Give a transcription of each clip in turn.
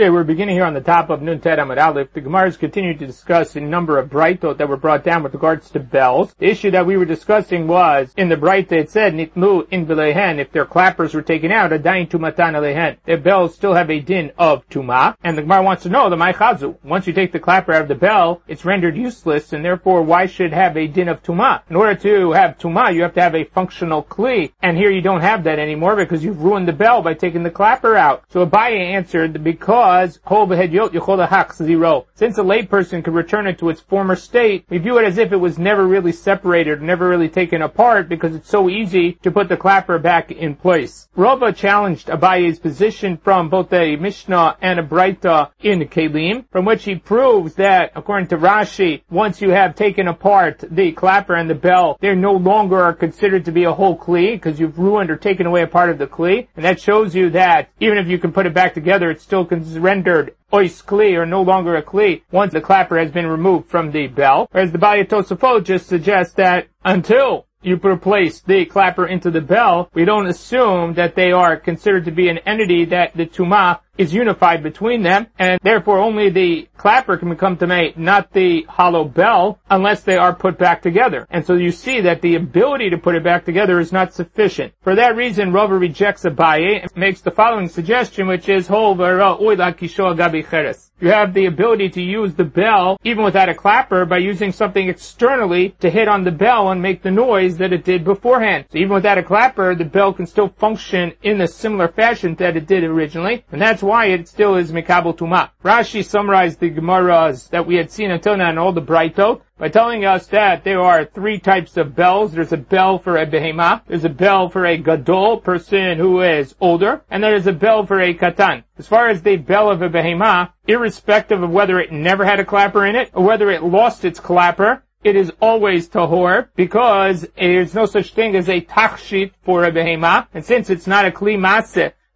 Okay, we're beginning here on the top of Nun Tet Amud Aleph. The Gemara is continuing to discuss a number of braitot that were brought down with regards to bells. The issue that we were discussing was, in the bright it said, Nitlu in Belehen, if their clappers were taken out, a Adain Tumatan Alehen. Their bells still have a din of Tuma. And the Gemara wants to know, the Maichazu. Once you take the clapper out of the bell, it's rendered useless, and therefore why should have a din of Tuma? In order to have Tuma, you have to have a functional Kli. And here you don't have that anymore because you've ruined the bell by taking the clapper out. So Abaye answered, because since a layperson could return it to its former state, we view it as if it was never really separated, never really taken apart, because it's so easy to put the clapper back in place. Rava challenged Abaye's position from both a Mishnah and a Breita in Kelim, from which he proves that, according to Rashi, once you have taken apart the clapper and the bell, they no longer are considered to be a whole Kli, because you've ruined or taken away a part of the Kli, and that shows you that even if you can put it back together, it's still rendered ois kli or no longer a kli once the clapper has been removed from the bell. Whereas the Baalei Tosafot just suggests that until you replace the clapper into the bell, we don't assume that they are considered to be an entity that the tuma is unified between them, and therefore only the clapper can become tamei, not the hollow bell, unless they are put back together. And so you see that the ability to put it back together is not sufficient. For that reason, Rava rejects Abaye and makes the following suggestion, which is, you have the ability to use the bell, even without a clapper, by using something externally to hit on the bell and make the noise that it did beforehand. So even without a clapper, the bell can still function in a similar fashion that it did originally, and that's why it still is Mikabel Tuma. Rashi summarized the Gemaras that we had seen until now in all the Braitot, by telling us that there are three types of bells. There's a bell for a behema, there's a bell for a gadol, person who is older, and there is a bell for a katan. As far as the bell of a behema, irrespective of whether it never had a clapper in it, or whether it lost its clapper, it is always tahor because there's no such thing as a tachshit for a behema, and since it's not a kli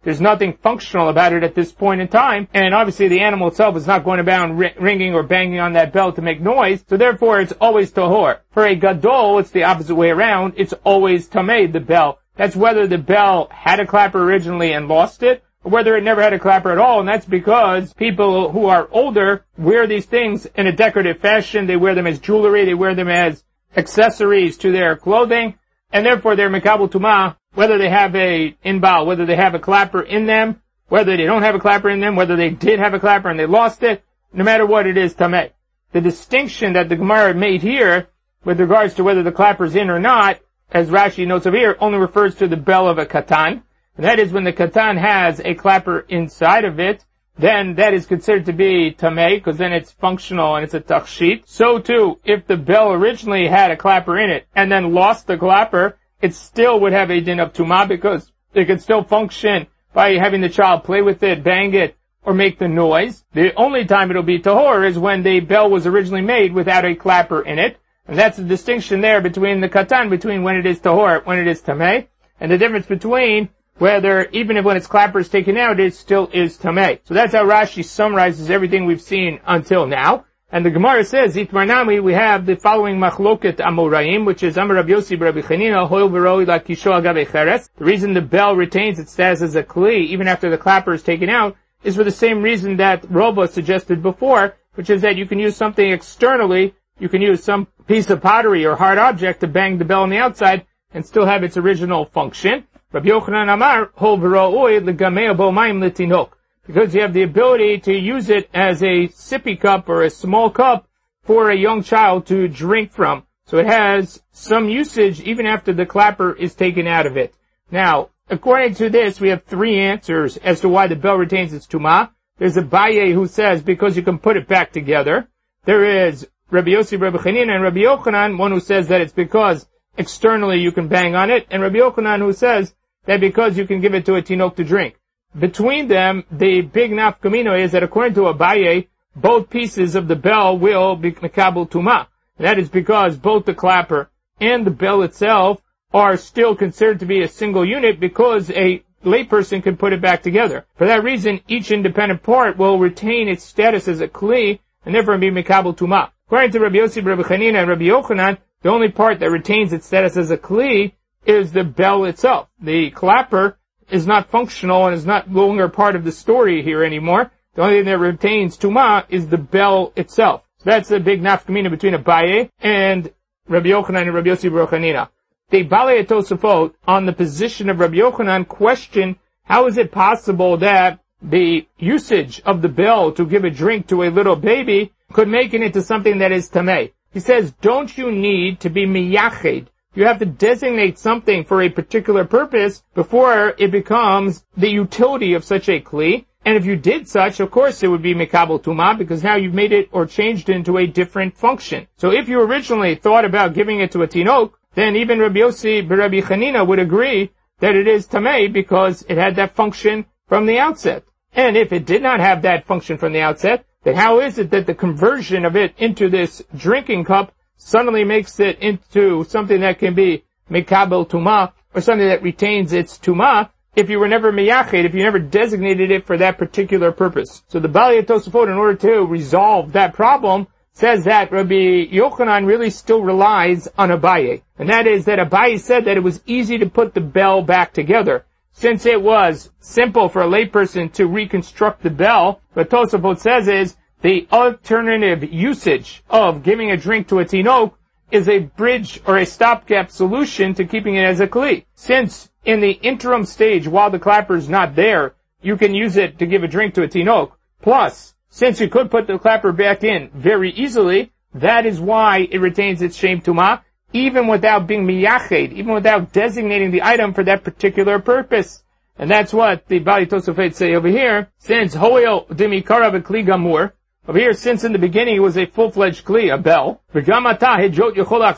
there's nothing functional about it at this point in time, and obviously the animal itself is not going about ringing or banging on that bell to make noise, so therefore it's always tahor. For a gadol, it's the opposite way around, it's always tameh, the bell. That's whether the bell had a clapper originally and lost it, or whether it never had a clapper at all, and that's because people who are older wear these things in a decorative fashion, they wear them as jewelry, they wear them as accessories to their clothing, and therefore they're mekabel tumah whether they have a inbal, whether they have a clapper in them, whether they don't have a clapper in them, whether they did have a clapper and they lost it, no matter what it is tameh. The distinction that the Gemara made here with regards to whether the clapper is in or not, as Rashi notes over here, only refers to the bell of a katan. And that is when the katan has a clapper inside of it, then that is considered to be tameh, because then it's functional and it's a tachshit. So too, if the bell originally had a clapper in it and then lost the clapper, it still would have a din of tumah because it could still function by having the child play with it, bang it, or make the noise. The only time it'll be tahor is when the bell was originally made without a clapper in it. And that's the distinction there between the katan, between when it is tahor, when it is tameh, and the difference between whether, even if when its clapper is taken out, it still is tameh. So that's how Rashi summarizes everything we've seen until now. And the Gemara says, Itmarnami, we have the following machloket amoraim, which is Amar Rabbi Yossi Rabbi Chanina, hoil la kisho agabe cheres. The reason the bell retains its status as a kli, even after the clapper is taken out, is for the same reason that Rava suggested before, which is that you can use something externally, you can use some piece of pottery or hard object to bang the bell on the outside, and still have its original function. Rabbi Yochanan Amar, hol v'roi legamea bo maim letinok because you have the ability to use it as a sippy cup or a small cup for a young child to drink from. So it has some usage even after the clapper is taken out of it. Now, according to this, we have three answers as to why the bell retains its tuma. There's Abaye who says because you can put it back together. There is Rabbi Yossi, Rabbi Chanina, and Rabbi Yochanan, one who says that it's because externally you can bang on it, and Rabbi Yochanan who says that because you can give it to a tinok to drink between them, the big nafkamina is that according to Abaye, both pieces of the bell will be mekabel tuma. That is because both the clapper and the bell itself are still considered to be a single unit because a layperson can put it back together. For that reason, each independent part will retain its status as a kli and therefore be mekabel tuma. According to Rabbi Yossi, Rabbi Chanina, and Rabbi Yochanan, the only part that retains its status as a kli is the bell itself. The clapper is not functional and is not longer part of the story here anymore. The only thing that retains tuma is the bell itself. So that's the big nafkamina between Abaye and Rabbi Yochanan and Rabbi Yossi bar Chanina. The Balei Tosafot on the position of Rabbi Yochanan question how is it possible that the usage of the bell to give a drink to a little baby could make it into something that is tameh. He says, don't you need to be miyached? You have to designate something for a particular purpose before it becomes the utility of such a kli. And if you did such, of course it would be mikabel tuma because now you've made it or changed it into a different function. So if you originally thought about giving it to a tinok, then even Rabbi Yossi Rabbi Chanina would agree that it is tameh because it had that function from the outset. And if it did not have that function from the outset, then how is it that the conversion of it into this drinking cup suddenly makes it into something that can be mekabel tuma, or something that retains its tuma, if you were never miyached, if you never designated it for that particular purpose. So the Baalei Tosafot, in order to resolve that problem, says that Rabbi Yochanan really still relies on Abaye. And that is that Abaye said that it was easy to put the bell back together. Since it was simple for a layperson to reconstruct the bell, what Tosafot says is the alternative usage of giving a drink to a tinok is a bridge or a stopgap solution to keeping it as a kli. Since in the interim stage, while the clapper is not there, you can use it to give a drink to a tinok. Plus, since you could put the clapper back in very easily, that is why it retains its shem tuma, even without being miyached, even without designating the item for that particular purpose. And that's what the Baalei Tosafot say over here, since hoel demikara v'kli gamur, over here, since in the beginning it was a full-fledged kli, a bell,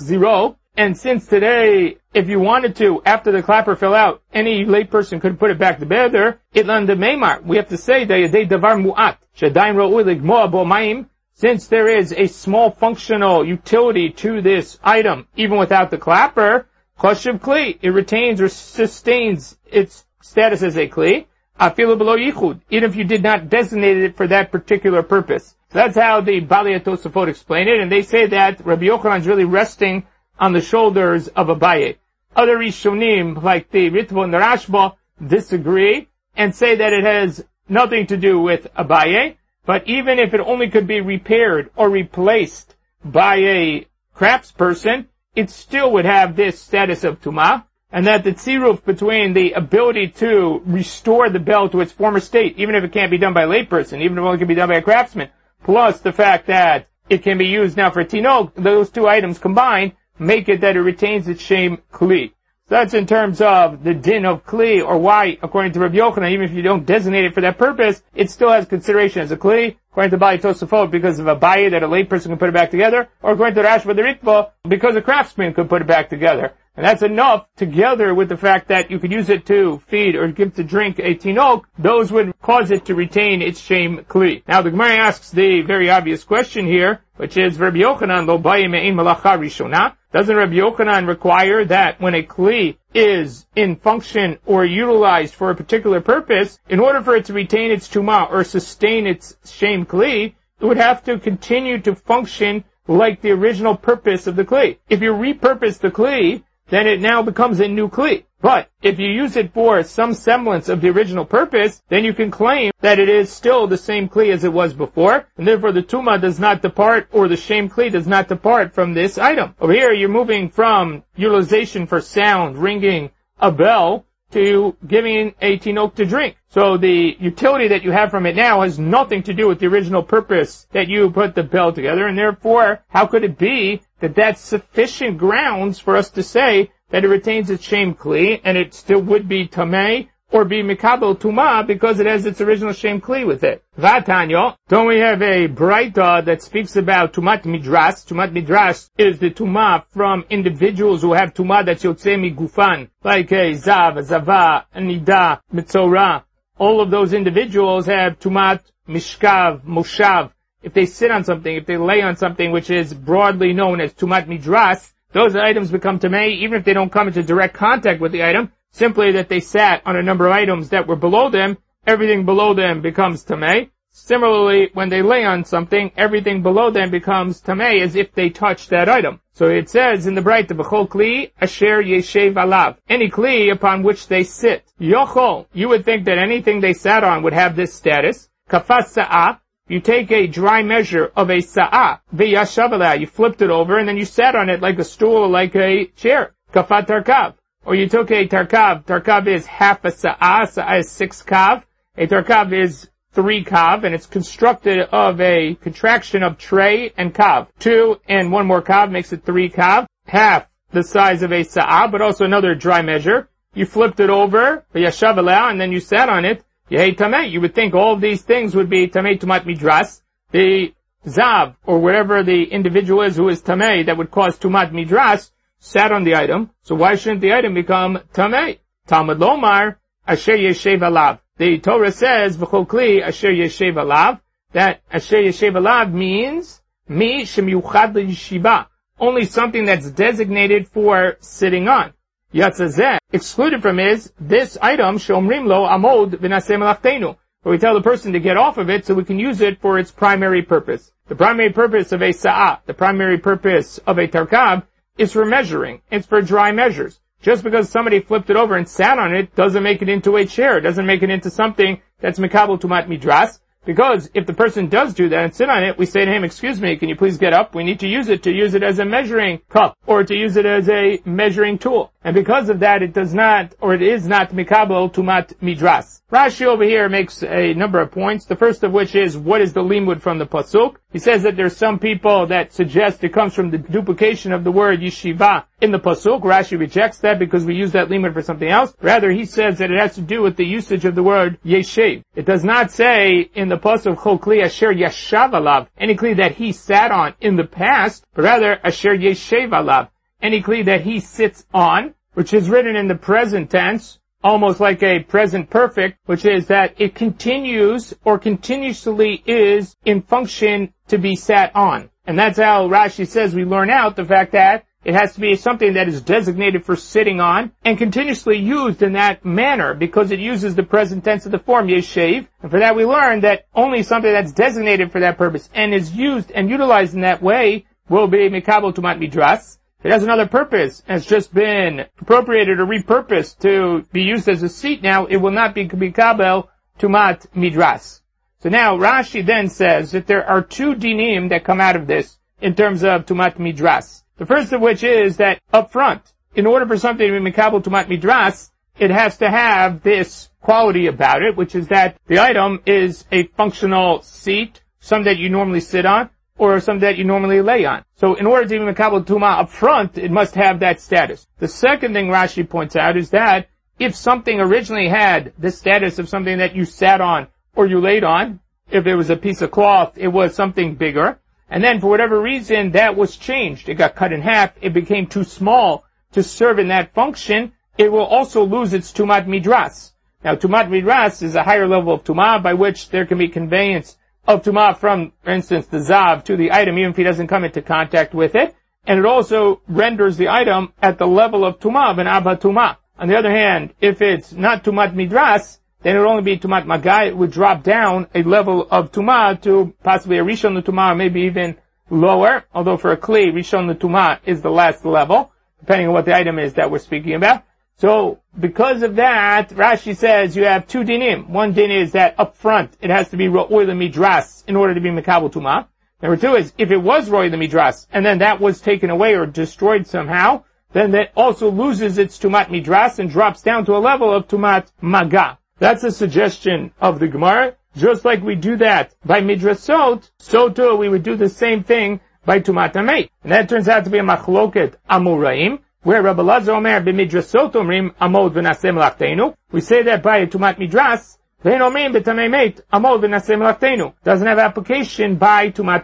zero, and since today, if you wanted to, after the clapper fell out, any layperson could put it back together, itlan de meimar, we have to say that davar mu'at, shadaim ro'u ligmoa bo ma'im, since there is a small functional utility to this item, even without the clapper, choshev kli, it retains or sustains its status as a kli, below yichud, even if you did not designate it for that particular purpose. So that's how the Baalei Tosafot explain it, and they say that Rabbi Yochanan is really resting on the shoulders of Abaye. Other Rishonim, like the Ritva and the Rashba, disagree and say that it has nothing to do with Abaye, but even if it only could be repaired or replaced by a craftsperson, it still would have this status of Tumah, and that the tziruf between the ability to restore the bell to its former state, even if it can't be done by a layperson, even if it only can be done by a craftsman, plus the fact that it can be used now for tinok, those two items combined make it that it retains its shame kli. So that's in terms of the din of Kli, or why, according to Rabbi Yochanan, even if you don't designate it for that purpose, it still has consideration as a Kli, according to Baalei Tosafot, because of Abaye that a layperson can put it back together, or according to Rashba the Ritva, because a craftsman could put it back together. And that's enough, together with the fact that you could use it to feed or give to drink a tinok, those would cause it to retain its shame kli. Now the Gemara asks the very obvious question here, which is, Rabbi Yochanan lo me'in malacha rishona. Doesn't Rabbi Yochanan require that when a kli is in function or utilized for a particular purpose, in order for it to retain its tuma or sustain its shame kli, it would have to continue to function like the original purpose of the kli. If you repurpose the kli, then it now becomes a new kli. But if you use it for some semblance of the original purpose, then you can claim that it is still the same kli as it was before, and therefore the tuma does not depart, or the shame kli does not depart from this item. Over here, you're moving from utilization for sound, ringing a bell, to giving a tinok to drink. So the utility that you have from it now has nothing to do with the original purpose that you put the bell together, and therefore, how could it be that that's sufficient grounds for us to say that it retains its shame kli, and it still would be tameh, or be mikabel tuma because it has its original shame kli with it. Vatanyo, don't we have a braita that speaks about tumat midras? Tumat midras is the tuma from individuals who have tuma that's yotze gufan, like a zav, a zava, a nida, mitzora. All of those individuals have tumat mishkav, moshav, if they sit on something, if they lay on something which is broadly known as tumat midras, those items become tamei even if they don't come into direct contact with the item, simply that they sat on a number of items that were below them, everything below them becomes tamei. Similarly, when they lay on something, everything below them becomes tamei as if they touched that item. So it says in the bright, of B'chol kli asher yeshev alav. Any kli upon which they sit. Yochol, you would think that anything they sat on would have this status. kafas sa'ah, you take a dry measure of a sa'ah, v'yashavala, you flipped it over, and then you sat on it like a stool, like a chair. Kafat tarkav. Or you took a tarkav, tarkav is half a sa'ah, sa'ah is six kav. A tarkav is three kav, and it's constructed of a contraction of tray and kav. Two and one more kav makes it three kav. Half the size of a sa'ah, but also another dry measure. You flipped it over, v'yashavala, and then you sat on it. You would think all of these things would be tameh tumat midras. The zav, or whatever the individual is who is tameh that would cause tumat midras, sat on the item. So why shouldn't the item become tameh? Talmud lomar, asher yeshev alav. The Torah says, v'chol kli asher yeshev alav, that asher yeshev alav means, mi shemiyuchad yeshiva. Only something that's designated for sitting on. Yatzazeh, excluded from is, this item, shomrim lo amod v'naseh melachtenu. Where we tell the person to get off of it so we can use it for its primary purpose. The primary purpose of a sa'ah, the primary purpose of a tarkav, is for measuring. It's for dry measures. Just because somebody flipped it over and sat on it doesn't make it into a chair. It doesn't make it into something that's mikabel tumat midras. Because if the person does do that and sit on it, we say to him, excuse me, can you please get up? We need to use it to use it as a measuring cup or to use it as a measuring tool. And because of that, it does not, or it is not mikabel tumat midras. Rashi over here makes a number of points. The first of which is, what is the limud from the pasuk? He says that there's some people that suggest it comes from the duplication of the word yeshiva in the pasuk. Rashi rejects that because we use that limud for something else. Rather, he says that it has to do with the usage of the word yeshiv. It does not say in the pasuk chol kli asher yashav alav, any kli that he sat on in the past, but rather asher yeshiv alav, any kli that he sits on, which is written in the present tense, almost like a present perfect, which is that it continues or continuously is in function to be sat on. And that's how Rashi says we learn out the fact that it has to be something that is designated for sitting on and continuously used in that manner because it uses the present tense of the form yeshev. And for that we learn that only something that's designated for that purpose and is used and utilized in that way will be mikabel tumat midras it has another purpose it's just been appropriated or repurposed to be used as a seat now, it will not be kabel tumat midras. So now Rashi then says that there are two dinim that come out of this in terms of tumat midras. The first of which is that up front, in order for something to be mikabel tumat midras, it has to have this quality about it, which is that the item is a functional seat, something that you normally sit on, or something that you normally lay on. So in order to be Makabal Tuma up front, it must have that status. The second thing Rashi points out is that if something originally had the status of something that you sat on or you laid on, if it was a piece of cloth, it was something bigger, and then for whatever reason that was changed. It got cut in half, it became too small to serve in that function, it will also lose its Tumat Midras. Now Tumat Midras is a higher level of Tumah by which there can be conveyance of Tumah from, for instance, the Zav to the item, even if he doesn't come into contact with it. And it also renders the item at the level of Tumah, of an Abba Tumah. On the other hand, if it's not Tumat Midras, then it would only be Tumat Magai. It would drop down a level of Tumah to possibly a Rishon Tumah, maybe even lower. Although for a Kli, Rishon Tumah is the last level, depending on what the item is that we're speaking about. So, because of that, Rashi says you have two dinim. One din is that up front, it has to be ro'oy midras in order to be mekabel tuma. Number two is, if it was ro'oy midras, and then that was taken away or destroyed somehow, then that also loses its tumat midras and drops down to a level of tumat maga. That's a suggestion of the Gemara. Just like we do that by midrasot, so too we would do the same thing by tumat hamet. And that turns out to be a machloket amoraim, where Rabbi Elazar Omer b'midrasot omrim amod v'nasem lachtenu. We say that by tumat midras, Vein omrim b'tamei amod. Doesn't have application by tumat.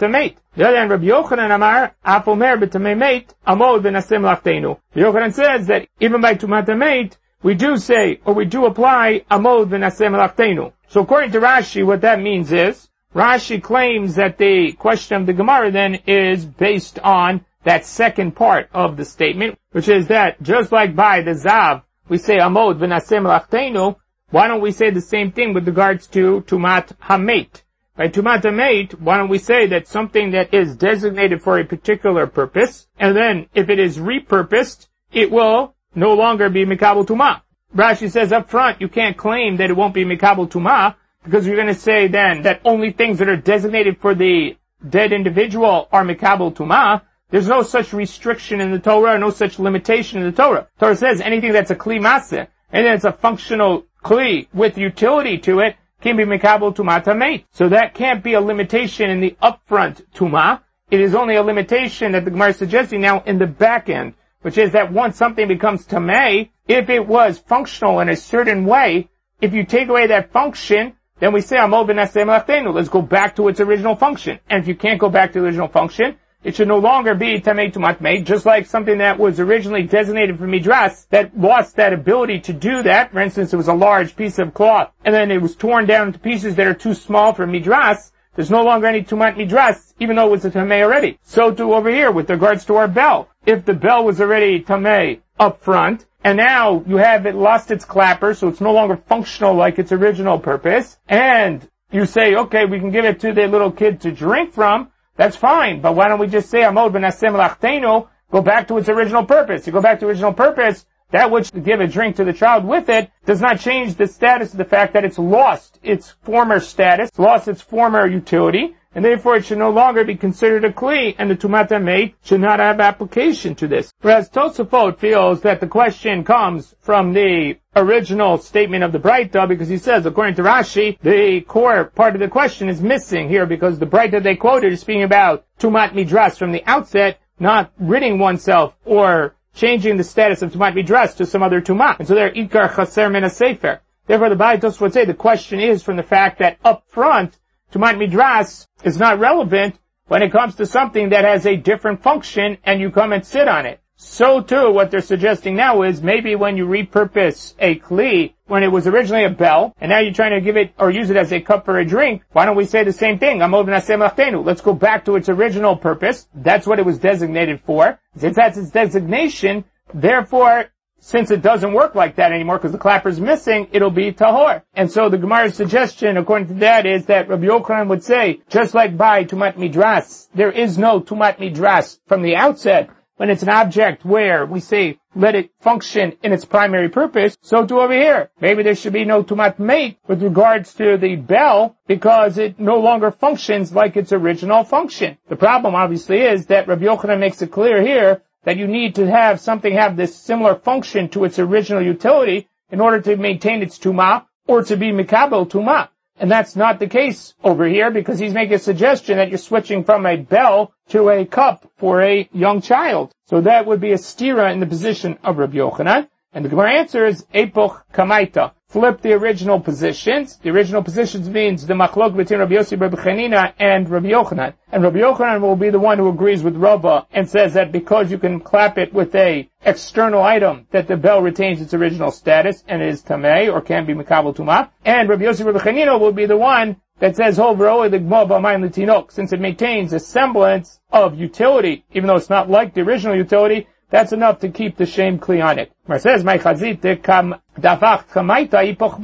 The other hand, Rabbi Yochanan Amar, af omer amod v'nasem lachtenu. Yochanan says that even by tumat we do say, or we do apply amod v'nasem lachtenu. So according to Rashi, what that means is, Rashi claims that the question of the Gemara then is based on that second part of the statement, which is that just like by the Zav, we say Amod v'nasem lachtenu, why don't we say the same thing with regards to Tumat Hamet? By Tumat Hamet, why don't we say that something that is designated for a particular purpose, and then if it is repurposed, it will no longer be Mikabel Tumah. Rashi says up front, you can't claim that it won't be Mikabel Tumah, because you're going to say then that only things that are designated for the dead individual are mikabel tuma. There's no such restriction in the Torah, no such limitation in the Torah. Torah says anything that's a kli maseh, and it's a functional kli with utility to it, can be mikabel tuma tamei. So that can't be a limitation in the upfront tuma. It is only a limitation that the Gemara is suggesting now in the back end, which is that once something becomes tamei, if it was functional in a certain way, if you take away that function, then we say, let's go back to its original function. And if you can't go back to the original function, it should no longer be tamei tumatmei, just like something that was originally designated for midras that lost that ability to do that. For instance, it was a large piece of cloth, and then it was torn down into pieces that are too small for midras. There's no longer any tumat midras, even though it was a tamei already. So too over here with regards to our bell. If the bell was already tamei up front, and now you have it lost its clapper, so it's no longer functional like its original purpose, and you say, okay, we can give it to the little kid to drink from, that's fine, but why don't we just say Amod benasem lachtenu, go back to its original purpose. You go back to original purpose, that which give a drink to the child with it does not change the status of the fact that it's lost its former status, lost its former utility, and therefore it should no longer be considered a kli, and the tumata mate should not have application to this. Whereas Tosafot feels that the question comes from the original statement of the Breita, because he says, according to Rashi, the core part of the question is missing here, because the Breita they quoted is speaking about tumat midras from the outset, not ridding oneself or changing the status of tumat midras to some other tumat. And so they're ikar chaser min sefer. Therefore, the Breita would say the question is from the fact that up front, Tumat Midras is not relevant when it comes to something that has a different function and you come and sit on it. So too, what they're suggesting now is maybe when you repurpose a kli, when it was originally a bell, and now you're trying to give it or use it as a cup for a drink, why don't we say the same thing? Let's go back to its original purpose. That's what it was designated for. Since that's its designation, therefore since it doesn't work like that anymore because the clapper is missing, it'll be tahor. And so the Gemara's suggestion, according to that, is that Rabbi Yochanan would say, just like by tumat midras, there is no tumat midras from the outset when it's an object where we say let it function in its primary purpose, so too over here. Maybe there should be no tumat mate with regards to the bell because it no longer functions like its original function. The problem obviously is that Rabbi Yochanan makes it clear here that you need to have something have this similar function to its original utility in order to maintain its tuma or to be mikabel tuma. And that's not the case over here because he's making a suggestion that you're switching from a bell to a cup for a young child. So that would be a stira in the position of Rabbi Yochanan. And the Gemara answer is Epoch Kamaita. Flip the original positions. The original positions means the machlok between Rabbi Yossi, Rabbi Chanina, and Rabbi Yochanan. And Rabbi Yochanan will be the one who agrees with Rava and says that because you can clap it with a external item, that the bell retains its original status and is tamei or can be mikabel tuma. And Rabbi Yossi, Rabbi Chanina will be the one that says Hovroi the Gmobamain Litinok, since it maintains a semblance of utility, even though it's not like the original utility, that's enough to keep the shame kli on it. "My chazit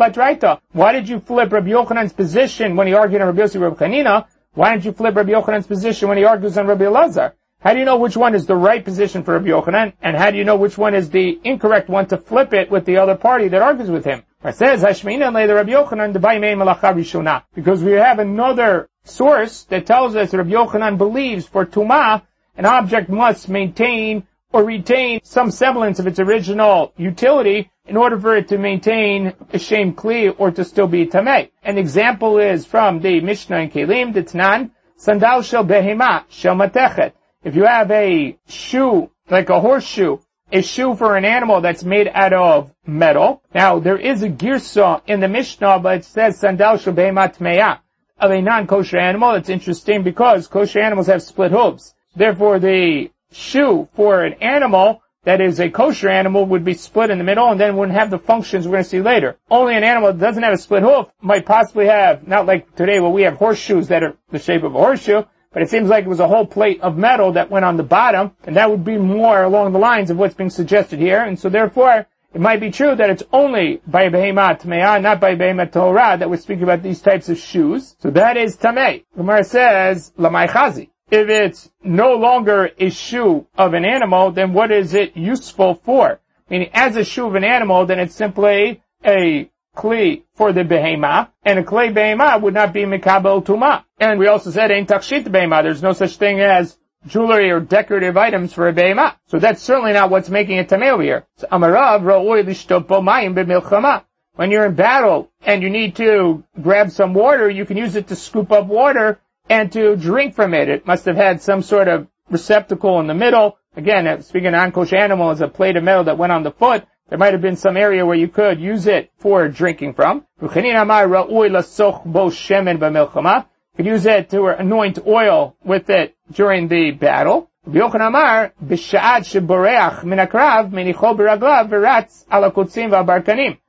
batraita." Why did you flip Rabbi Yochanan's position when he argued on Rabbi Yossi Rabbi? Why didn't you flip Rabbi Yochanan's position when he argues on Rabbi Elazar? How do you know which one is the right position for Rabbi Yochanan? And how do you know which one is the incorrect one to flip it with the other party that argues with him? It says, Hashmina the Rabbi Yochanan malacha Because we have another source that tells us Rabbi Yochanan believes for Tumah, an object must maintain or retain some semblance of its original utility in order for it to maintain a shame kli or to still be tamei. An example is from the Mishnah in Kelim, the Tanan, sandal shel behema shel matechet. If you have a shoe, like a horseshoe, a shoe for an animal that's made out of metal. Now, there is a girsa in the Mishnah, but it says sandal shel behema tmeya of a non-kosher animal. It's interesting because kosher animals have split hooves. Therefore, the shoe for an animal that is a kosher animal would be split in the middle and then wouldn't have the functions we're going to see later. Only an animal that doesn't have a split hoof might possibly have, not like today where we have horseshoes that are the shape of a horseshoe, but it seems like it was a whole plate of metal that went on the bottom, and that would be more along the lines of what's being suggested here, and so therefore, it might be true that it's only by Behemat Tmeah, not by Behemat Tehorah, that we're speaking about these types of shoes. So that is Tameh. Gemara says, Lamai Chazi. If it's no longer a shoe of an animal, then what is it useful for? Meaning, as a shoe of an animal, then it's simply a kli for the behema, and a clay behema would not be mikabel tuma. And we also said ain't takshit behema. There's no such thing as jewelry or decorative items for a behema. So that's certainly not what's making it tamei here. So amarav lishtopo mayim b'milchama. When you're in battle and you need to grab some water, you can use it to scoop up water and to drink from it. It must have had some sort of receptacle in the middle. Again, uh, speaking of non-kosher animal, is a plate of metal that went on the foot. There might have been some area where you could use it for drinking from. Could use it to anoint oil with it during the battle.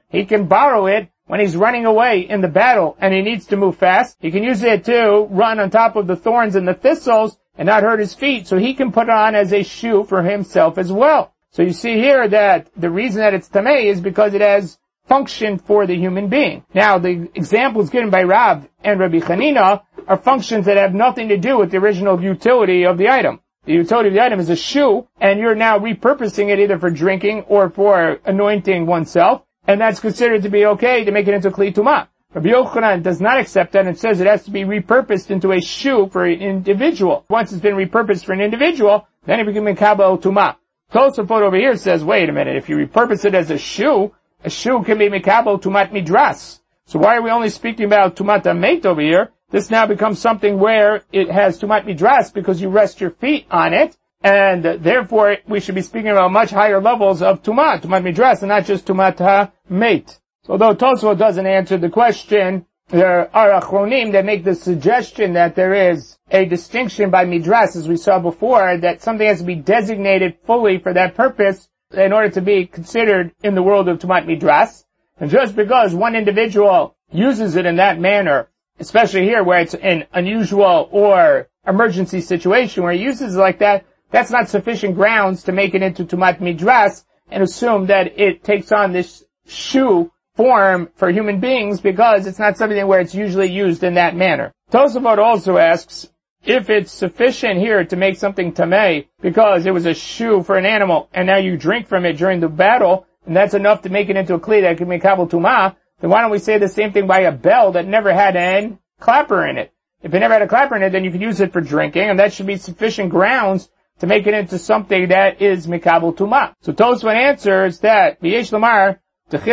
He can borrow it when he's running away in the battle and he needs to move fast. He can use it to run on top of the thorns and the thistles and not hurt his feet, so he can put it on as a shoe for himself as well. So you see here that the reason that it's tamei is because it has function for the human being. Now, the examples given by Rav and Rabbi Chanina are functions that have nothing to do with the original utility of the item. The utility of the item is a shoe, and you're now repurposing it either for drinking or for anointing oneself, and that's considered to be okay to make it into kli tumah. Rabbi Yochanan does not accept that and says it has to be repurposed into a shoe for an individual. Once it's been repurposed for an individual, then it becomes mikabel tumah. Tosafot over here says, wait a minute, if you repurpose it as a shoe, a shoe can be mikabel tumat midras. So why are we only speaking about tumat mate over here? This now becomes something where it has tumat midras because you rest your feet on it, and therefore we should be speaking about much higher levels of tumat, tumat midras, and not just tumat mate. So although Tosfot doesn't answer the question, there are achronim that make the suggestion that there is a distinction by midras, as we saw before, that something has to be designated fully for that purpose in order to be considered in the world of Tumat Midras. And just because one individual uses it in that manner, especially here where it's an unusual or emergency situation where he uses it like that, that's not sufficient grounds to make it into Tumat Midras and assume that it takes on this shoe form for human beings because it's not something where it's usually used in that manner. Tosafot also asks, if it's sufficient here to make something tamei because it was a shoe for an animal and now you drink from it during the battle and that's enough to make it into a kli that can make kabel tumah, then why don't we say the same thing by a bell that never had an clapper in it? If it never had a clapper in it, then you could use it for drinking and that should be sufficient grounds to make it into something that is mikabel tuma. So Tosfot answers that, V'yesh Lamar, that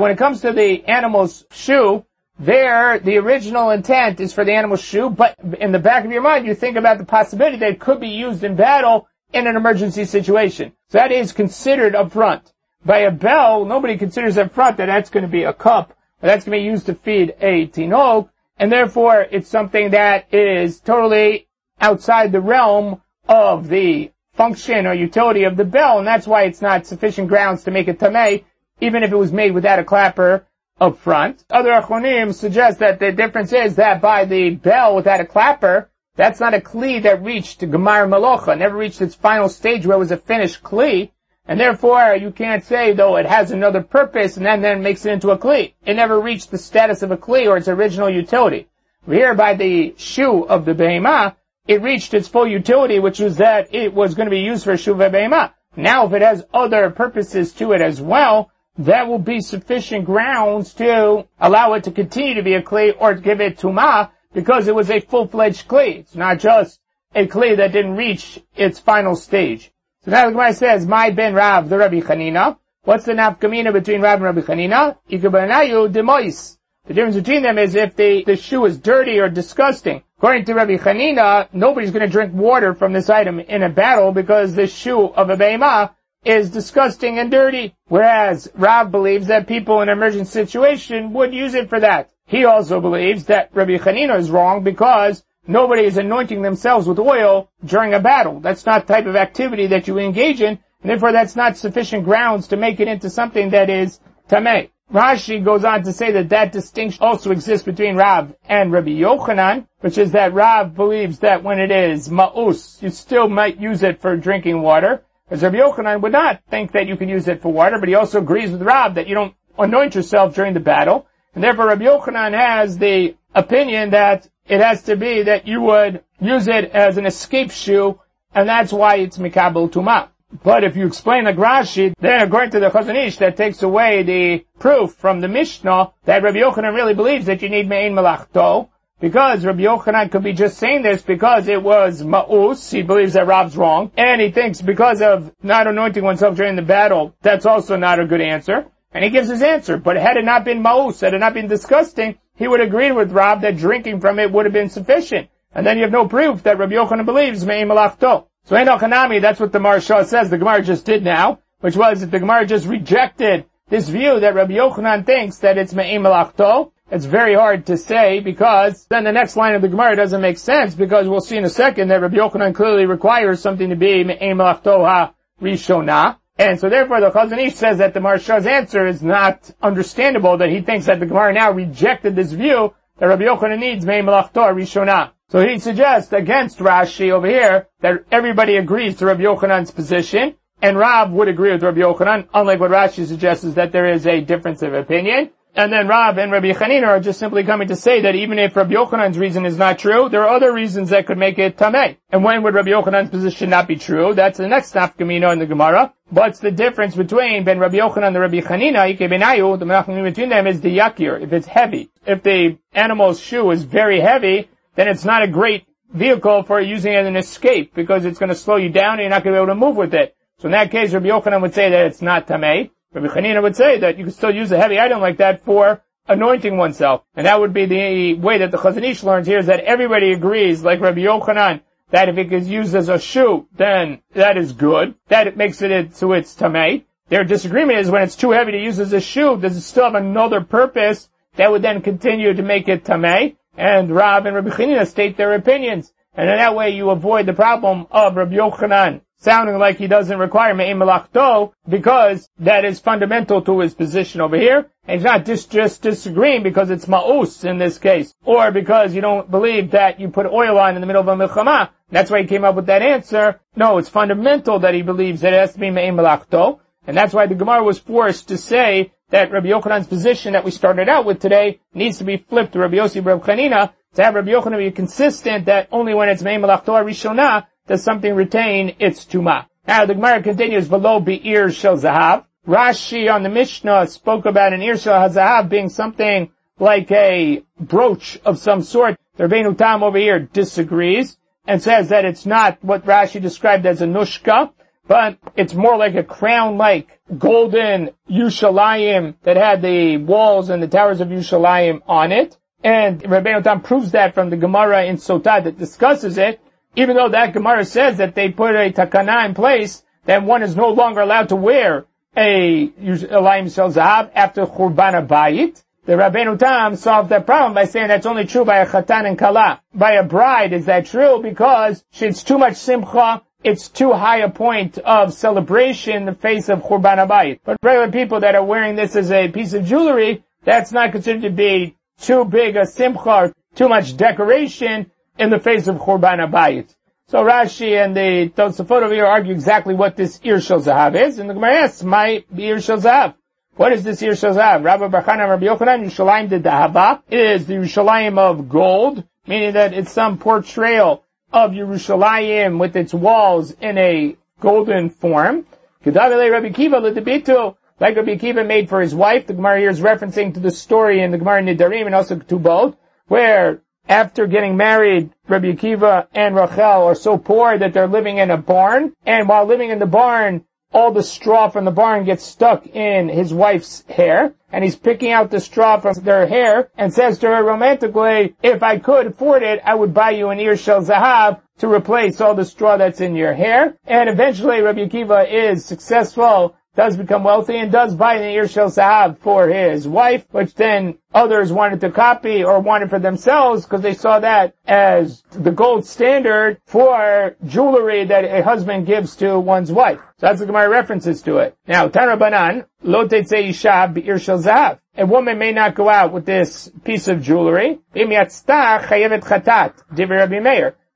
when it comes to the animal's shoe, there, the original intent is for the animal's shoe, but in the back of your mind, you think about the possibility that it could be used in battle in an emergency situation. So that is considered up front. By a bell, nobody considers up front that that's going to be a cup, that's going to be used to feed a tinok, and therefore it's something that is totally outside the realm of the function or utility of the bell, and that's why it's not sufficient grounds to make it tamei, even if it was made without a clapper up front. Other achronim suggest that the difference is that by the bell without a clapper, that's not a kli that reached Gemar Malocha, never reached its final stage where it was a finished kli, and therefore you can't say, though it has another purpose and then, then makes it into a kli. It never reached the status of a kli or its original utility. Here by the shoe of the behemah, it reached its full utility, which was that it was going to be used for shuva behemah. Now, if it has other purposes to it as well, that will be sufficient grounds to allow it to continue to be a kli or give it tuma because it was a full-fledged kli. It's not just a kli that didn't reach its final stage. So now the Gemara says, My ben Rav, the Rabbi Chanina. What's the nafkamina between Rav and Rabbi Chanina? Ikabanayu demois. The difference between them is if the, the shoe is dirty or disgusting. According to Rabbi Chanina, nobody's going to drink water from this item in a battle because the shoe of a be'emah is disgusting and dirty. Whereas Rav believes that people in an emergency situation would use it for that. He also believes that Rabbi Chanina is wrong because nobody is anointing themselves with oil during a battle. That's not the type of activity that you engage in, and therefore that's not sufficient grounds to make it into something that is tameh. Rashi goes on to say that that distinction also exists between Rav and Rabbi Yochanan, which is that Rav believes that when it is ma'us, you still might use it for drinking water, as Rabbi Yochanan would not think that you can use it for water, but he also agrees with Rav that you don't anoint yourself during the battle, and therefore Rabbi Yochanan has the opinion that it has to be that you would use it as an escape shoe, and that's why it's mikabel tuma. But if you explain like Rashi, then according to the Chazon Ish, that takes away the proof from the Mishnah that Rabbi Yochanan really believes that you need Me'in Malachto, because Rabbi Yochanan could be just saying this because it was Ma'us, he believes that Rav's wrong, and he thinks because of not anointing oneself during the battle, that's also not a good answer. And he gives his answer. But had it not been Ma'us, had it not been disgusting, he would agree with Rav that drinking from it would have been sufficient. And then you have no proof that Rabbi Yochanan believes Me'im Malachto. So Ein Hanami, that's what the Maharsha says the Gemara just did now, which was that the Gemara just rejected this view that Rabbi Yochanan thinks that it's Me'im Malachto. It's very hard to say because then the next line of the Gemara doesn't make sense because we'll see in a second that Rabbi Yochanan clearly requires something to be Me'im Malachto Ha Rishonah. And so therefore the Chazon Ish says that the Maharsha's answer is not understandable, that he thinks that the Gemara now rejected this view that Rabbi Yochanan needs Mei Malachto Rishonah. So he suggests against Rashi over here that everybody agrees to Rabbi Yochanan's position, and Rav would agree with Rabbi Yochanan, unlike what Rashi suggests is that there is a difference of opinion. And then Rav and Rabbi Chanina are just simply coming to say that even if Rabbi Yochanan's reason is not true, there are other reasons that could make it tameh. And when would Rabbi Yochanan's position not be true? That's the next nafkamina in the Gemara. What's the difference between Ben Rabbi Yochanan and Rabbi Chanina? Ike Benayu, the menachim between them is the yakir, if it's heavy. If the animal's shoe is very heavy, then it's not a great vehicle for using it as an escape because it's going to slow you down and you're not going to be able to move with it. So in that case, Rabbi Yochanan would say that it's not tameh. Rabbi Chanina would say that you could still use a heavy item like that for anointing oneself. And that would be the way that the Chazon Ish learns here is that everybody agrees, like Rabbi Yochanan, that if it is used as a shoe, then that is good. That it makes it so it's tameh. Their disagreement is when it's too heavy to use as a shoe, does it still have another purpose that would then continue to make it tameh? And Rav and Rabbi Chanina state their opinions. And in that way you avoid the problem of Rabbi Yochanan sounding like he doesn't require Me'im Malachto because that is fundamental to his position over here. And he's not just, just disagreeing because it's Ma'us in this case, or because you don't believe that you put oil on in the middle of a Milchama. That's why he came up with that answer. No, it's fundamental that he believes that it has to be Me'im Malachto. And that's why the Gemara was forced to say that Rabbi Yochanan's position that we started out with today needs to be flipped to Rabbi Yossi Rabbi Chanina to have Rabbi Yochanan be consistent that only when it's Me'im Malachto Rishonah does something retain its tuma. Now the Gemara continues below be'ir shel zahav. Rashi on the Mishnah spoke about an shel hazahav being something like a brooch of some sort. The Rabbeinu Tam over here disagrees and says that it's not what Rashi described as a nushka, but it's more like a crown-like golden Yerushalayim that had the walls and the towers of Yerushalayim on it. And Rabbeinu Tam proves that from the Gemara in Sotah that discusses it even though that Gemara says that they put a takana in place, that one is no longer allowed to wear a Elayim Shel Zahav after Churban Bayit. The Rabbeinu Tam solved that problem by saying that's only true by a Chatan and Kala. By a bride, is that true? Because it's too much Simcha, it's too high a point of celebration in the face of Churban Bayit. But regular people that are wearing this as a piece of jewelry, that's not considered to be too big a Simcha, too much decoration, in the face of Churban Abayit. So Rashi and the Tosafot over here argue exactly what this Ir Shel Zahav is, and the Gemara asks, my Ir Shel Zahav. What is this Ir Shel Zahav? Rabbi Barchana Rabbi Yochanan, Yerushalayim de Dahava. Is the Yerushalayim of gold, meaning that it's some portrayal of Yerushalayim with its walls in a golden form. Kedavile Rabbi Akiva L'Debitu, like Rabbi Kiva made for his wife. The Gemara here is referencing to the story in the Gemara Nedarim and also Ketubot, where after getting married, Rabbi Akiva and Rachel are so poor that they're living in a barn, and while living in the barn, all the straw from the barn gets stuck in his wife's hair, and he's picking out the straw from their hair, and says to her romantically, if I could afford it, I would buy you an Ir Shel Zahav to replace all the straw that's in your hair. And eventually Rabbi Akiva is successful does become wealthy and does buy an Ir Shel Zahav for his wife, which then others wanted to copy or wanted for themselves because they saw that as the gold standard for jewelry that a husband gives to one's wife. So that's the Gemara references to it. Now, Tana Banan, Lo Tetzei Isha Be'ir Shel Zahav. A woman may not go out with this piece of jewelry.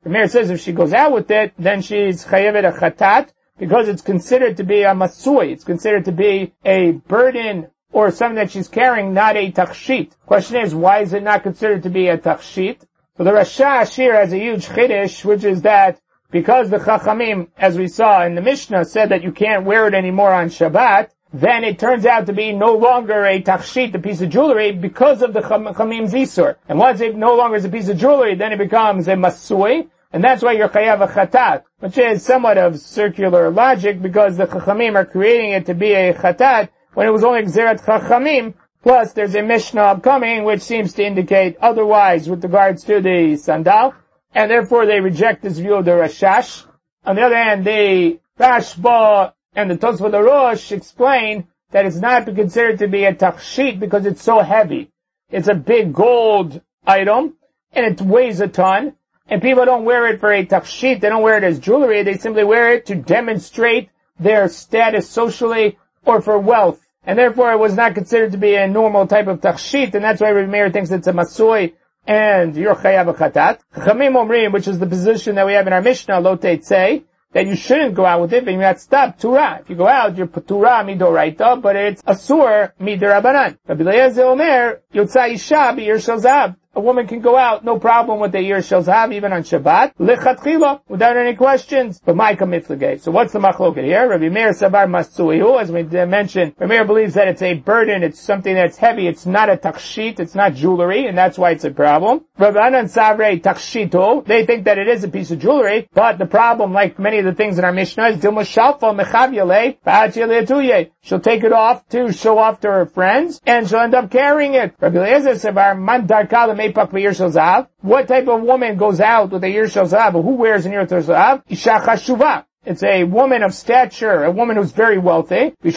The mayor says if she goes out with it, then she's chayevet a chatat, because it's considered to be a masui. It's considered to be a burden or something that she's carrying, not a takshit. Question is, why is it not considered to be a takshit? So the Rasha Ashir has a huge chiddush, which is that because the Chachamim, as we saw in the Mishnah, said that you can't wear it anymore on Shabbat, then it turns out to be no longer a tachshit, a piece of jewelry, because of the Chamim Zisur. And once it no longer is a piece of jewelry, then it becomes a masui, and that's why you're chayav a chatat, which is somewhat of circular logic, because the Chachamim are creating it to be a chatat, when it was only Gzerat Chachamim, plus there's a Mishnah upcoming, which seems to indicate otherwise with regards to the sandal, and therefore they reject this view of the Rashash. On the other hand, the Rashba and the Tosfot Rosh explain that it's not considered to be a tachshit because it's so heavy. It's a big gold item, and it weighs a ton, and people don't wear it for a tachshit, they don't wear it as jewelry, they simply wear it to demonstrate their status socially or for wealth. And therefore it was not considered to be a normal type of tachshit, and that's why Rabbi Meir thinks it's a masoi and you're chayav chatat. Chamim omrim, which is the position that we have in our Mishnah, lo say that you shouldn't go out with it, but you have stop Torah. If you go out, you're Torah midoraita, but it's asur midirabanan. Rabbi Eliezer Omer, yotza isha a woman can go out, no problem with the year have even on Shabbat, lichatchila, without any questions. But my kamiflage. So what's the machloket here? Rabbi Meir sabar masuihu, as we mentioned, Rabbi Meir believes that it's a burden, it's something that's heavy, it's not a takshit, it's not jewelry, and that's why it's a problem. Rabbanan sabre takshito, they think that it is a piece of jewelry, but the problem, like many of the things in our Mishnah, is dilma shalfa mechavyale, She'll take it off to show off to her friends, and she'll end up carrying it. Rabbi Eliezer what type of woman goes out with a Ir Zahav? Who wears an Ir Zahav? Isha Chashuva. It's a woman of stature, a woman who's very wealthy. And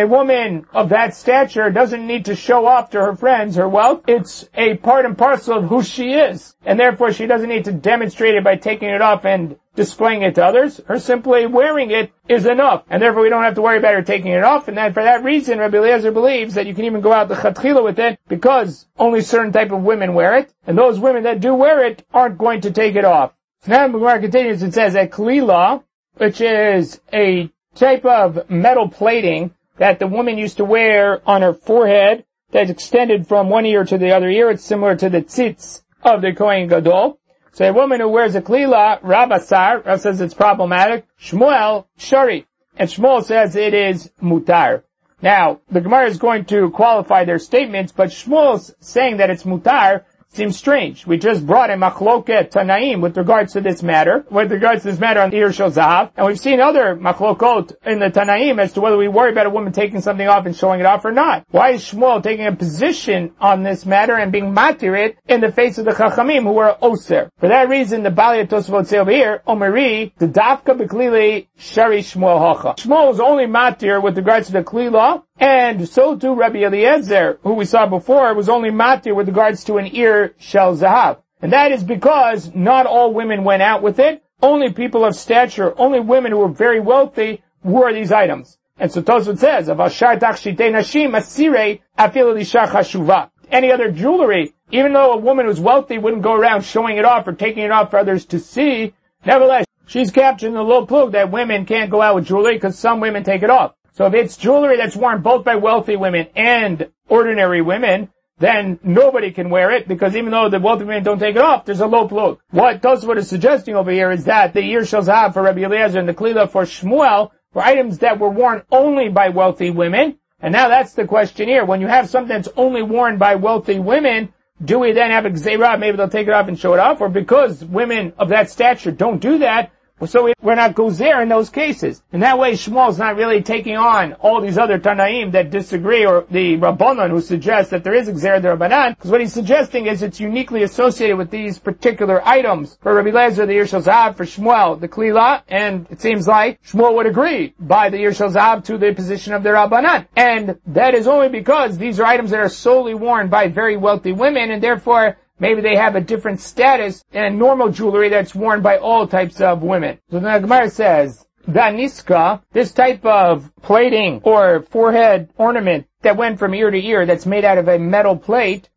a woman of that stature doesn't need to show off to her friends her wealth. It's a part and parcel of who she is. And therefore she doesn't need to demonstrate it by taking it off and displaying it to others. Her simply wearing it is enough. And therefore we don't have to worry about her taking it off. And that for that reason, Rabbi Eliezer believes that you can even go out the chatchila with it because only certain type of women wear it. And those women that do wear it aren't going to take it off. So now the Gemara continues, and says that klila, which is a type of metal plating that the woman used to wear on her forehead that extended from one ear to the other ear. It's similar to the tzitz of the Kohen Gadol. So a woman who wears a klila, Rav asar, Rav says it's problematic. Shmuel, Shari. And Shmuel says it is mutar. Now, the Gemara is going to qualify their statements, but Shmuel's saying that it's mutar seems strange. We just brought a machloket tanaim with regards to this matter, with regards to this matter on Ir Zahav, and we've seen other machlokot in the tanaim as to whether we worry about a woman taking something off and showing it off or not. Why is Shmuel taking a position on this matter and being matirit in the face of the chachamim who were oser? For that reason, the Baalei Tosfot say over here, Omeri, the dafka beklili shari Shmuel hacha. Shmuel was only matir with regards to the klila, and so too Rabbi Eliezer, who we saw before, was only matir with regards to an ear shel zahav. And that is because not all women went out with it. Only people of stature, only women who were very wealthy wore these items. And so Tosfot says, of Nashim Asire Afilu Any other jewelry, even though a woman who's wealthy wouldn't go around showing it off or taking it off for others to see, nevertheless, she's capturing the lo plug that women can't go out with jewelry because some women take it off. So if it's jewelry that's worn both by wealthy women and ordinary women, then nobody can wear it because even though the wealthy women don't take it off, there's a lo plug. What Tosfot is suggesting over here is that the Ir shel Zahav for Rabbi Eliezer and the Klila for Shmuel were items that were worn only by wealthy women. And now that's the question here. When you have something that's only worn by wealthy women, do we then have a gzeirah, maybe they'll take it off and show it off? Or because women of that stature don't do that, so we're not gozer in those cases. In that way, Shmuel's not really taking on all these other Tanaim that disagree, or the Rabbanon who suggest that there is Gzer the Rabbanan, because what he's suggesting is it's uniquely associated with these particular items. For Rabbi Lezer, the Ir shel Zahav, for Shmuel, the Klila, and it seems like Shmuel would agree by the Ir shel Zahav to the position of the Rabbanan. And that is only because these are items that are solely worn by very wealthy women, and therefore Maybe they have a different status than normal jewelry that's worn by all types of women. So the Gemara says, Daniska, this type of plating or forehead ornament that went from ear to ear that's made out of a metal plate,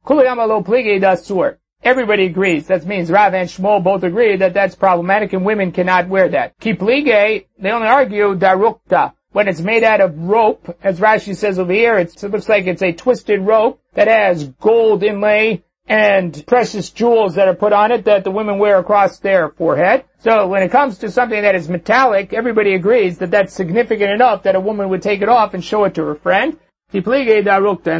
Everybody agrees. That means Rav and Shmuel both agree that that's problematic and women cannot wear that. Kiplige, they only argue darukta. When it's made out of rope, as Rashi says over here, it looks like it's a twisted rope that has gold inlay and precious jewels that are put on it that the women wear across their forehead. So when it comes to something that is metallic, everybody agrees that that's significant enough that a woman would take it off and show it to her friend. And they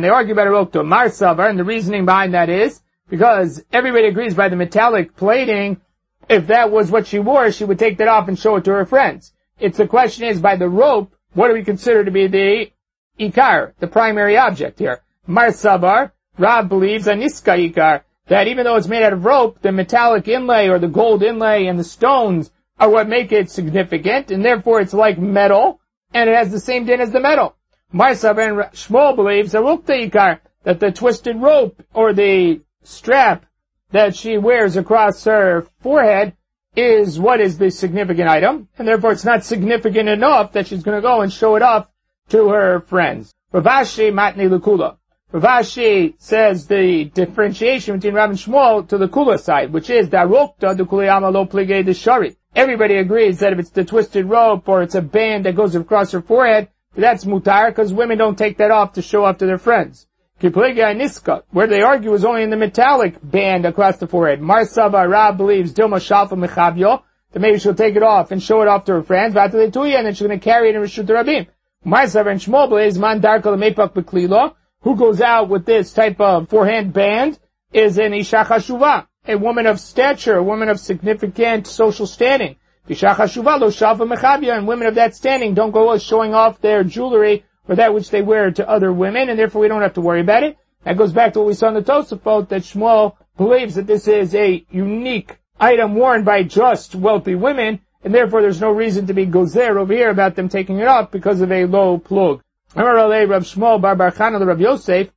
argue about Arukta. Marsavar, and the reasoning behind that is because everybody agrees by the metallic plating, if that was what she wore, she would take that off and show it to her friends. It's the question is by the rope, what do we consider to be the ikar, the primary object here? Marsavar, Rav believes, Aniska ikar, that even though it's made out of rope, the metallic inlay or the gold inlay and the stones are what make it significant, and therefore it's like metal, and it has the same din as the metal. Marsav and Shmuel believes a ikar, that the twisted rope or the strap that she wears across her forehead is what is the significant item, and therefore it's not significant enough that she's going to go and show it off to her friends. Rav Ashi matni lukula. Rav Ashi says the differentiation between Rav and Shmuel to the kula side, which is darokta the kuliyama lo plige the shari. Everybody agrees that if it's the twisted rope or it's a band that goes across her forehead, that's mutar because women don't take that off to show off to their friends. Niska, where they argue is only in the metallic band across the forehead. Marsava Rav believes Dilma Shalfa Mechavyo, that maybe she'll take it off and show it off to her friends, and then she's going to carry it in Rishut Rabim. Marsava and Shmuel believes Man Darka Lemepak Beklilo, who goes out with this type of forehand band is an Isha Chashuva, a woman of stature, a woman of significant social standing. Isha Chashuva lo Shalfa Mechavyo, and women of that standing don't go showing off their jewelry or that which they wear to other women, and therefore we don't have to worry about it. That goes back to what we saw in the Tosafot, that Shmuel believes that this is a unique item worn by just wealthy women, and therefore there's no reason to be gozer over here about them taking it off because of a lo plug. Shmuel Bar Rav Yosef,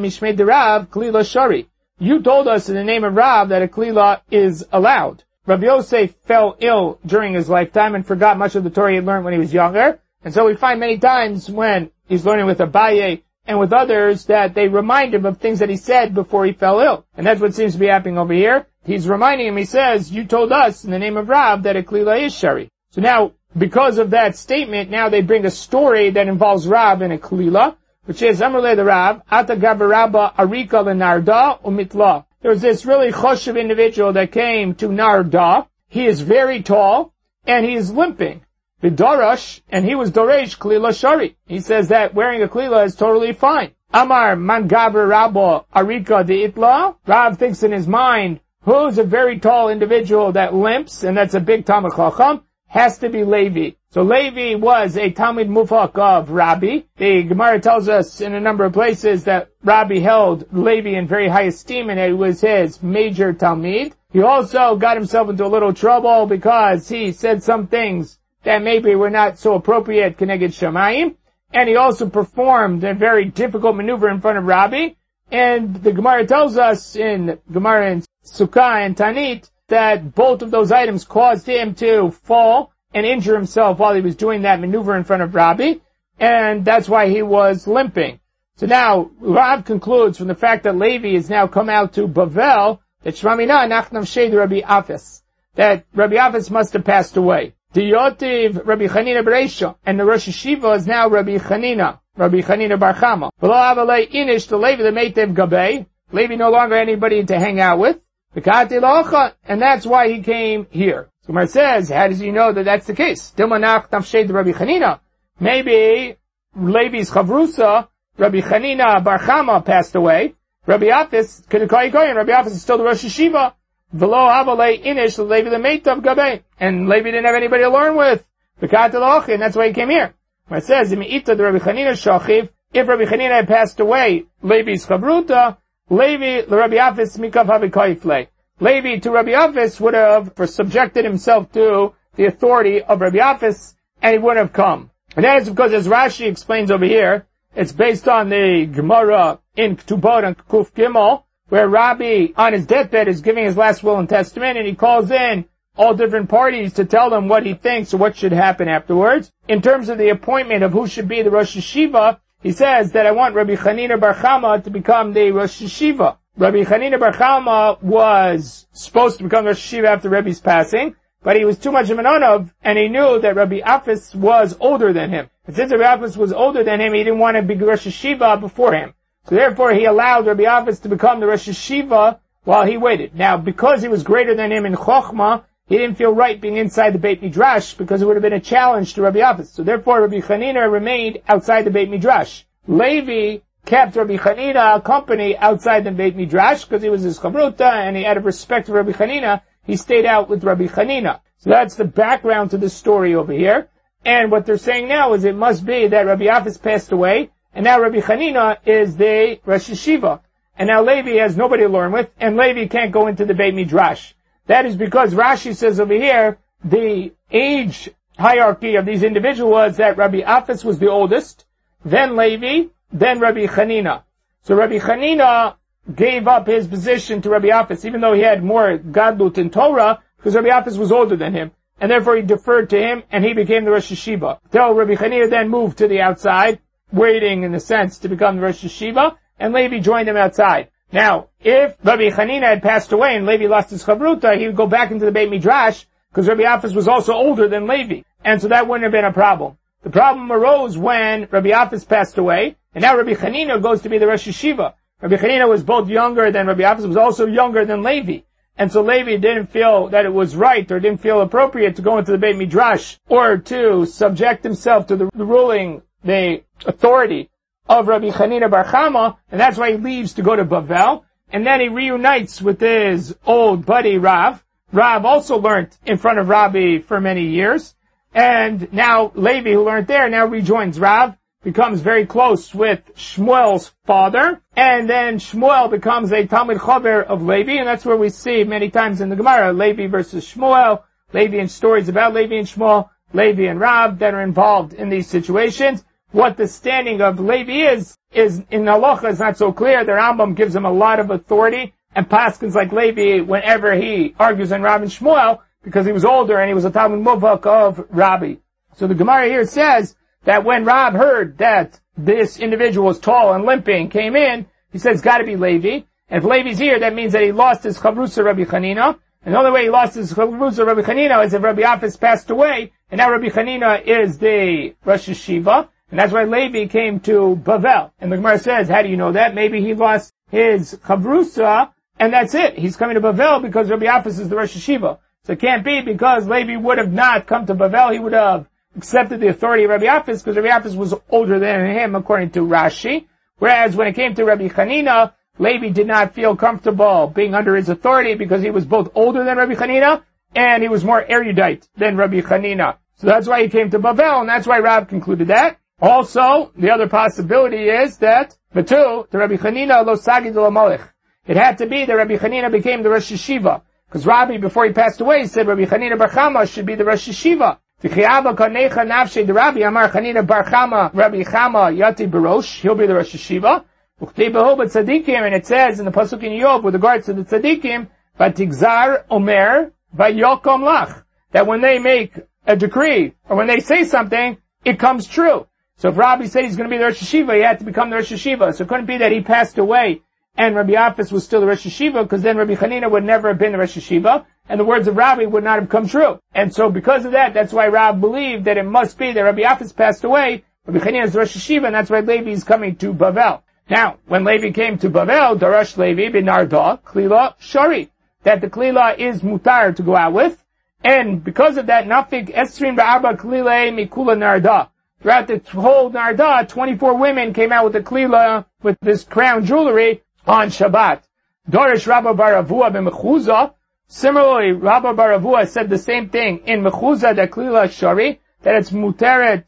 Mishmei Shari. You told us in the name of Rav that a klila is allowed. Rav Yosef fell ill during his lifetime and forgot much of the Torah he had learned when he was younger. And so we find many times when he's learning with Abaye and with others that they remind him of things that he said before he fell ill. And that's what seems to be happening over here. He's reminding him, he says, you told us in the name of Rav that a klila is shari. So now, because of that statement, now they bring a story that involves Rav and a klila, which is Amrle the Rav, Ata Gabaraba Arika Narda Umitla. There was this really choshev individual that came to Narda. He is very tall, and he is limping. Vidarash, and he was Doresh Klila Shari. He says that wearing a Klila is totally fine. Amar Mangaber Rabba Arika de Itla. Rav thinks in his mind, who's a very tall individual that limps, and that's a big Talmid Chacham, has to be Levi. So Levi was a Talmid Muvhak of Rabbi. The Gemara tells us in a number of places that Rabbi held Levi in very high esteem and it was his major Talmud. He also got himself into a little trouble because he said some things that maybe were not so appropriate Keneged Shamayim. And he also performed a very difficult maneuver in front of Rabbi. And the Gemara tells us in Gemara and Sukkah and Taanit that both of those items caused him to fall and injure himself while he was doing that maneuver in front of Rabbi. And that's why he was limping. So now, Rav concludes from the fact that Levi has now come out to Bavel that Shmamina Nachnam Shed Rabbi Afis, that Rabbi Afis must have passed away. The Yotiv Rabbi Chanina Bereisha, and the Rosh HaYeshiva is now Rabbi Chanina, Rabbi Chanina Bar Chama. Inish, the Levi the Meitev Gabe, Levi no longer anybody to hang out with, and that's why he came here. So Gemara says, how does he know that that's the case? Maybe Levi's Chavrusa, Rabbi Chanina Bar Chama passed away. Rabbi Afis, Rabbi Afis is still the Rosh HaYeshiva. Inish Levi the Meitav Gabe. And Levi didn't have anybody to learn with. And that's why he came here. When it says, if Rabbi Chanina had passed away, Levi's Chavruta, Levi, Rabbi Afis Mikav. Levi to Rabbi Afis would have subjected himself to the authority of Rabbi Afis, and he wouldn't have come. And that is because, as Rashi explains over here, it's based on the Gemara in Ktubot and Kuf Gimel, where Rabbi on his deathbed is giving his last will and testament and he calls in all different parties to tell them what he thinks or what should happen afterwards. In terms of the appointment of who should be the Rosh HaYeshiva, he says that I want Rabbi Chanina Bar Chama to become the Rosh HaYeshiva. Rabbi Chanina Bar Chama was supposed to become Rosh HaYeshiva after Rabbi's passing, but he was too much of an onav, and he knew that Rabbi Afis was older than him. And since Rabbi Afis was older than him, he didn't want to be Rosh HaYeshiva before him. So therefore he allowed Rabbi Afis to become the Rosh HaYeshiva while he waited. Now, because he was greater than him in Chokhmah, he didn't feel right being inside the Beit Midrash because it would have been a challenge to Rabbi Afis. So therefore Rabbi Chanina remained outside the Beit Midrash. Levi kept Rabbi Chanina company outside the Beit Midrash because he was his chavruta and he had a respect for Rabbi Chanina. He stayed out with Rabbi Chanina. So that's the background to this story over here. And what they're saying now is it must be that Rabbi Afis passed away and now Rabbi Chanina is the Rosh HaYeshiva. And now Levi has nobody to learn with and Levi can't go into the Beit Midrash. That is because Rashi says over here, the age hierarchy of these individuals was that Rabbi Afis was the oldest, then Levi, then Rabbi Chanina. So Rabbi Chanina gave up his position to Rabbi Afis, even though he had more gadlut in Torah, because Rabbi Afis was older than him, and therefore he deferred to him, and he became the Rosh HaYeshiva. Till Rabbi Chanina then moved to the outside, waiting in the sense to become the Rosh HaYeshiva, and Levi joined him outside. Now, if Rabbi Hanina had passed away and Levi lost his chavruta, he would go back into the Beit Midrash because Rabbi Afis was also older than Levi, and so that wouldn't have been a problem. The problem arose when Rabbi Afis passed away, and now Rabbi Hanina goes to be the Rosh HaYeshiva. Rabbi Hanina was both younger than Rabbi Afis, was also younger than Levi. And so Levi didn't feel that it was right or didn't feel appropriate to go into the Beit Midrash or to subject himself to the, the ruling, the authority of Rabbi Chanina Bar Chama, and that's why he leaves to go to Bavel, and then he reunites with his old buddy Rav. Rav also learned in front of Rabbi for many years, and now Levi, who learned there, now rejoins Rav, becomes very close with Shmuel's father, and then Shmuel becomes a Talmid Chaver of Levi, and that's where we see many times in the Gemara, Levi versus Shmuel, Levi and stories about Levi and Shmuel, Levi and Rav that are involved in these situations what the standing of Levi is, is in halacha is not so clear. The Rambam gives him a lot of authority, and Paskins like Levi, whenever he argues in Rabbi Shmuel, because he was older and he was a Talmid Muvhak of Rabbi. So the Gemara here says that when Rav heard that this individual was tall and limping, came in, he says it's gotta be Levi. And if Levi's here, that means that he lost his Chavrusa Rabbi Chanina. And the only way he lost his Chavrusa Rabbi Chanina is if Rabbi Afis passed away, and now Rabbi Chanina is the Rosh HaYeshiva. And that's why Levi came to Bavel. And the Gemara says, how do you know that? Maybe he lost his Chavrusa, and that's it. He's coming to Bavel because Rabbi Afis is the Rosh HaYeshiva. So it can't be because Levi would have not come to Bavel, he would have accepted the authority of Rabbi Afis because Rabbi Afis was older than him according to Rashi. Whereas when it came to Rabbi Chanina, Levi did not feel comfortable being under his authority because he was both older than Rabbi Chanina and he was more erudite than Rabbi Chanina. So that's why he came to Bavel, and that's why Rav concluded that. Also, the other possibility is that the two, the Rabbi Chanina lo sagid malich. It had to be that Rabbi Chanina became the Rosh HaYeshiva. Because Rabbi, before he passed away, said Rabbi Chanina Bar Chama should be the Rosh HaYeshiva. Tichiyava kanecha nafshe the Rabbi Amar Chanina Bar Chama Rabbi Chama Yati Barosh. He'll be the Rosh tzadikim, and it says in the pasuk in Yov with regards to the tzadikim, Vatigzar Omer Vayokom Lach. That when they make a decree, or when they say something, it comes true. So if Rabbi said he's going to be the Rosh HaYeshiva, he had to become the Rosh HaYeshiva. So it couldn't be that he passed away and Rabbi Afis was still the Rosh HaYeshiva, because then Rabbi Hanina would never have been the Rosh HaYeshiva, and the words of Rabbi would not have come true. And so because of that, that's why Rav believed that it must be that Rabbi Afis passed away, Rabbi Hanina is the Rosh HaYeshiva, and that's why Levi is coming to Bavel. Now, when Levi came to Bavel, Darash Levi bin Narda, Klila Shari, that the Klila is mutar to go out with, and because of that, Nafik Esrin Ba'aba Klila Mikula Narda. Throughout the whole Narda, 24 women came out with the klila, with this crown jewelry on Shabbat. Dorish Rabba Bar Avua ben Mechuza. Similarly, Rabba Bar Avua said the same thing in Mechuza, the klila shari, that it's muteret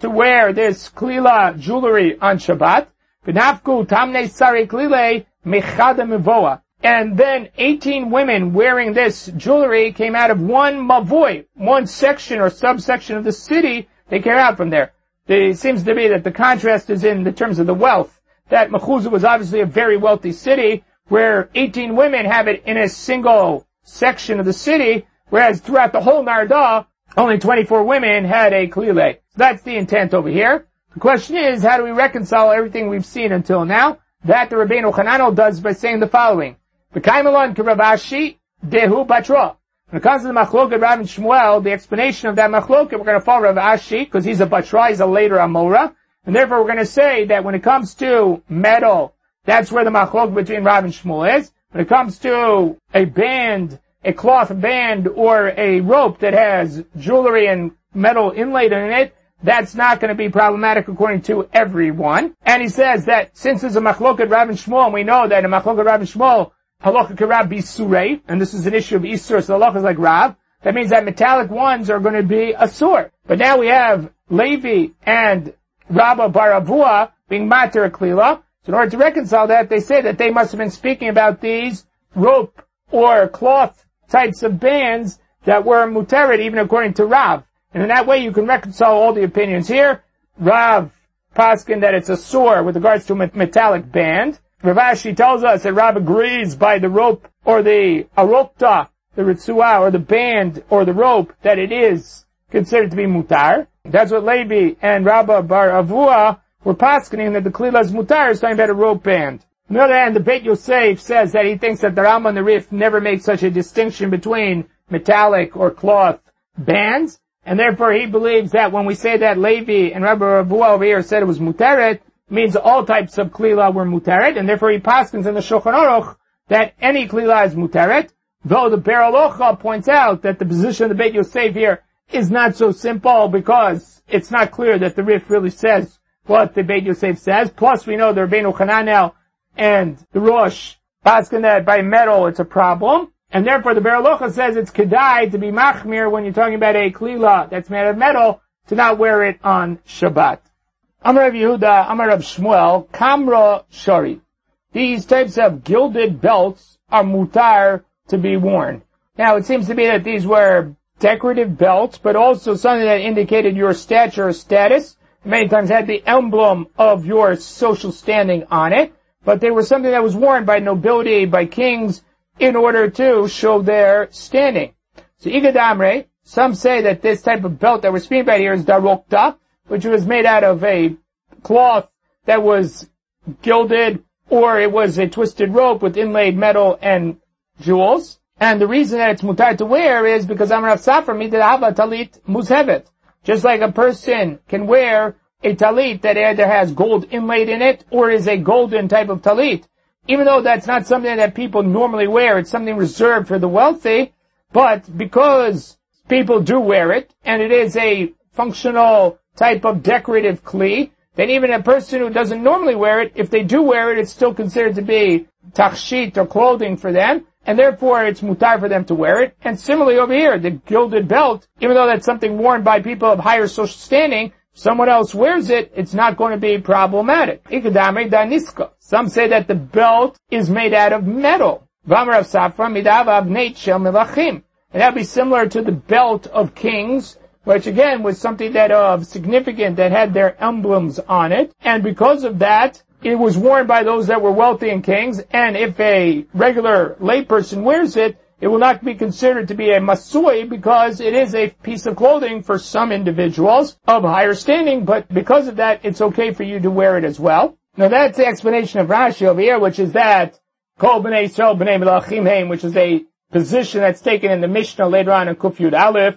to wear this klila jewelry on Shabbat. V'nafku tamne sari klile mechada mevoa. And then 18 women wearing this jewelry came out of one mavoi, one section or subsection of the city they came out from there. It seems to be that the contrast is in the terms of the wealth. That Mechuzah was obviously a very wealthy city, where 18 women have it in a single section of the city, whereas throughout the whole Narda, only 24 women had a klile. So that's the intent over here. The question is, how do we reconcile everything we've seen until now? That the Rabbeinu Hananel does by saying the following. V'kaimalon k'ravashi dehu batra. When it comes to the machloket Rav and Shmuel, the explanation of that machloket, we're going to follow Rav Ashi, because he's a Batra, he's a later Amora, and therefore we're going to say that when it comes to metal That's where the machlok between Rav and Shmuel is. When it comes to a band, a cloth band, or a rope that has jewelry and metal inlaid in it, that's not going to be problematic according to everyone. And he says that since there's a machloket Rav and Shmuel, and we know that a machloket Rav and Shmuel, halacha Rav be surei, and this is an issue of Isur, so halacha is like Rav. That means that metallic ones are going to be asur. But now we have Levi and Rabba Bar Avua being mater klila. So in order to reconcile that, they say that they must have been speaking about these rope or cloth types of bands that were muteret even according to Rav. And in that way you can reconcile all the opinions here. Rav Paskin that it's asur with regards to a metallic band. Rav Ashi tells us that Rav agrees by the rope or the arokta, the ritzua or the band or the rope that it is considered to be mutar. That's what Levi and Rabba Bar Avua were paskening that the klilas mutar is talking about a rope band. On the other hand, the Beit Yosef says that he thinks that the Rambam and the Rif never make such a distinction between metallic or cloth bands, and therefore he believes that when we say that Levi and Rabbi Ravua over here said it was muteret, means all types of klila were muteret, and therefore he paskins in the Shulchan Aruch that any klila is muteret, though the Biur Halacha points out that the position of the Beit Yosef here is not so simple because it's not clear that the Rif really says what the Beit Yosef says. Plus, we know the Rabbeinu Hananel and the Rosh paskin that by metal it's a problem. And therefore the Biur Halacha says it's kedai to be machmir when you're talking about a klila that's made of metal to not wear it on Shabbat. Amar Rav Yehuda, Amar Rav Shmuel, Kamra Shari. These types of gilded belts are mutar to be worn. Now it seems to be that these were decorative belts, but also something that indicated your stature or status. Many times had the emblem of your social standing on it, but they were something that was worn by nobility, by kings, in order to show their standing. So Igadamre, some say that this type of belt that we're speaking about here is darokta, which was made out of a cloth that was gilded, or it was a twisted rope with inlaid metal and jewels. And the reason that it's mutar to wear is because Amar Safra mitahava talit mushevet. Just like a person can wear a talit that either has gold inlaid in it or is a golden type of talit. Even though that's not something that people normally wear, it's something reserved for the wealthy, but because people do wear it, and it is a functional type of decorative kli, then even a person who doesn't normally wear it, if they do wear it, it's still considered to be tachshit or clothing for them, and therefore it's mutar for them to wear it. And similarly over here, the gilded belt, even though that's something worn by people of higher social standing, someone else wears it, it's not going to be problematic. Some say that the belt is made out of metal. And that would be similar to the belt of kings, which again was something that of significant that had their emblems on it. And because of that, it was worn by those that were wealthy and kings, and if a regular layperson wears it, it will not be considered to be a masui because it is a piece of clothing for some individuals of higher standing, but because of that, it's okay for you to wear it as well. Now that's the explanation of Rashi over here, which is that Kol b'nei Yisrael b'nei Heim, which is a position that's taken in the Mishnah later on in Kuf Yud Aleph.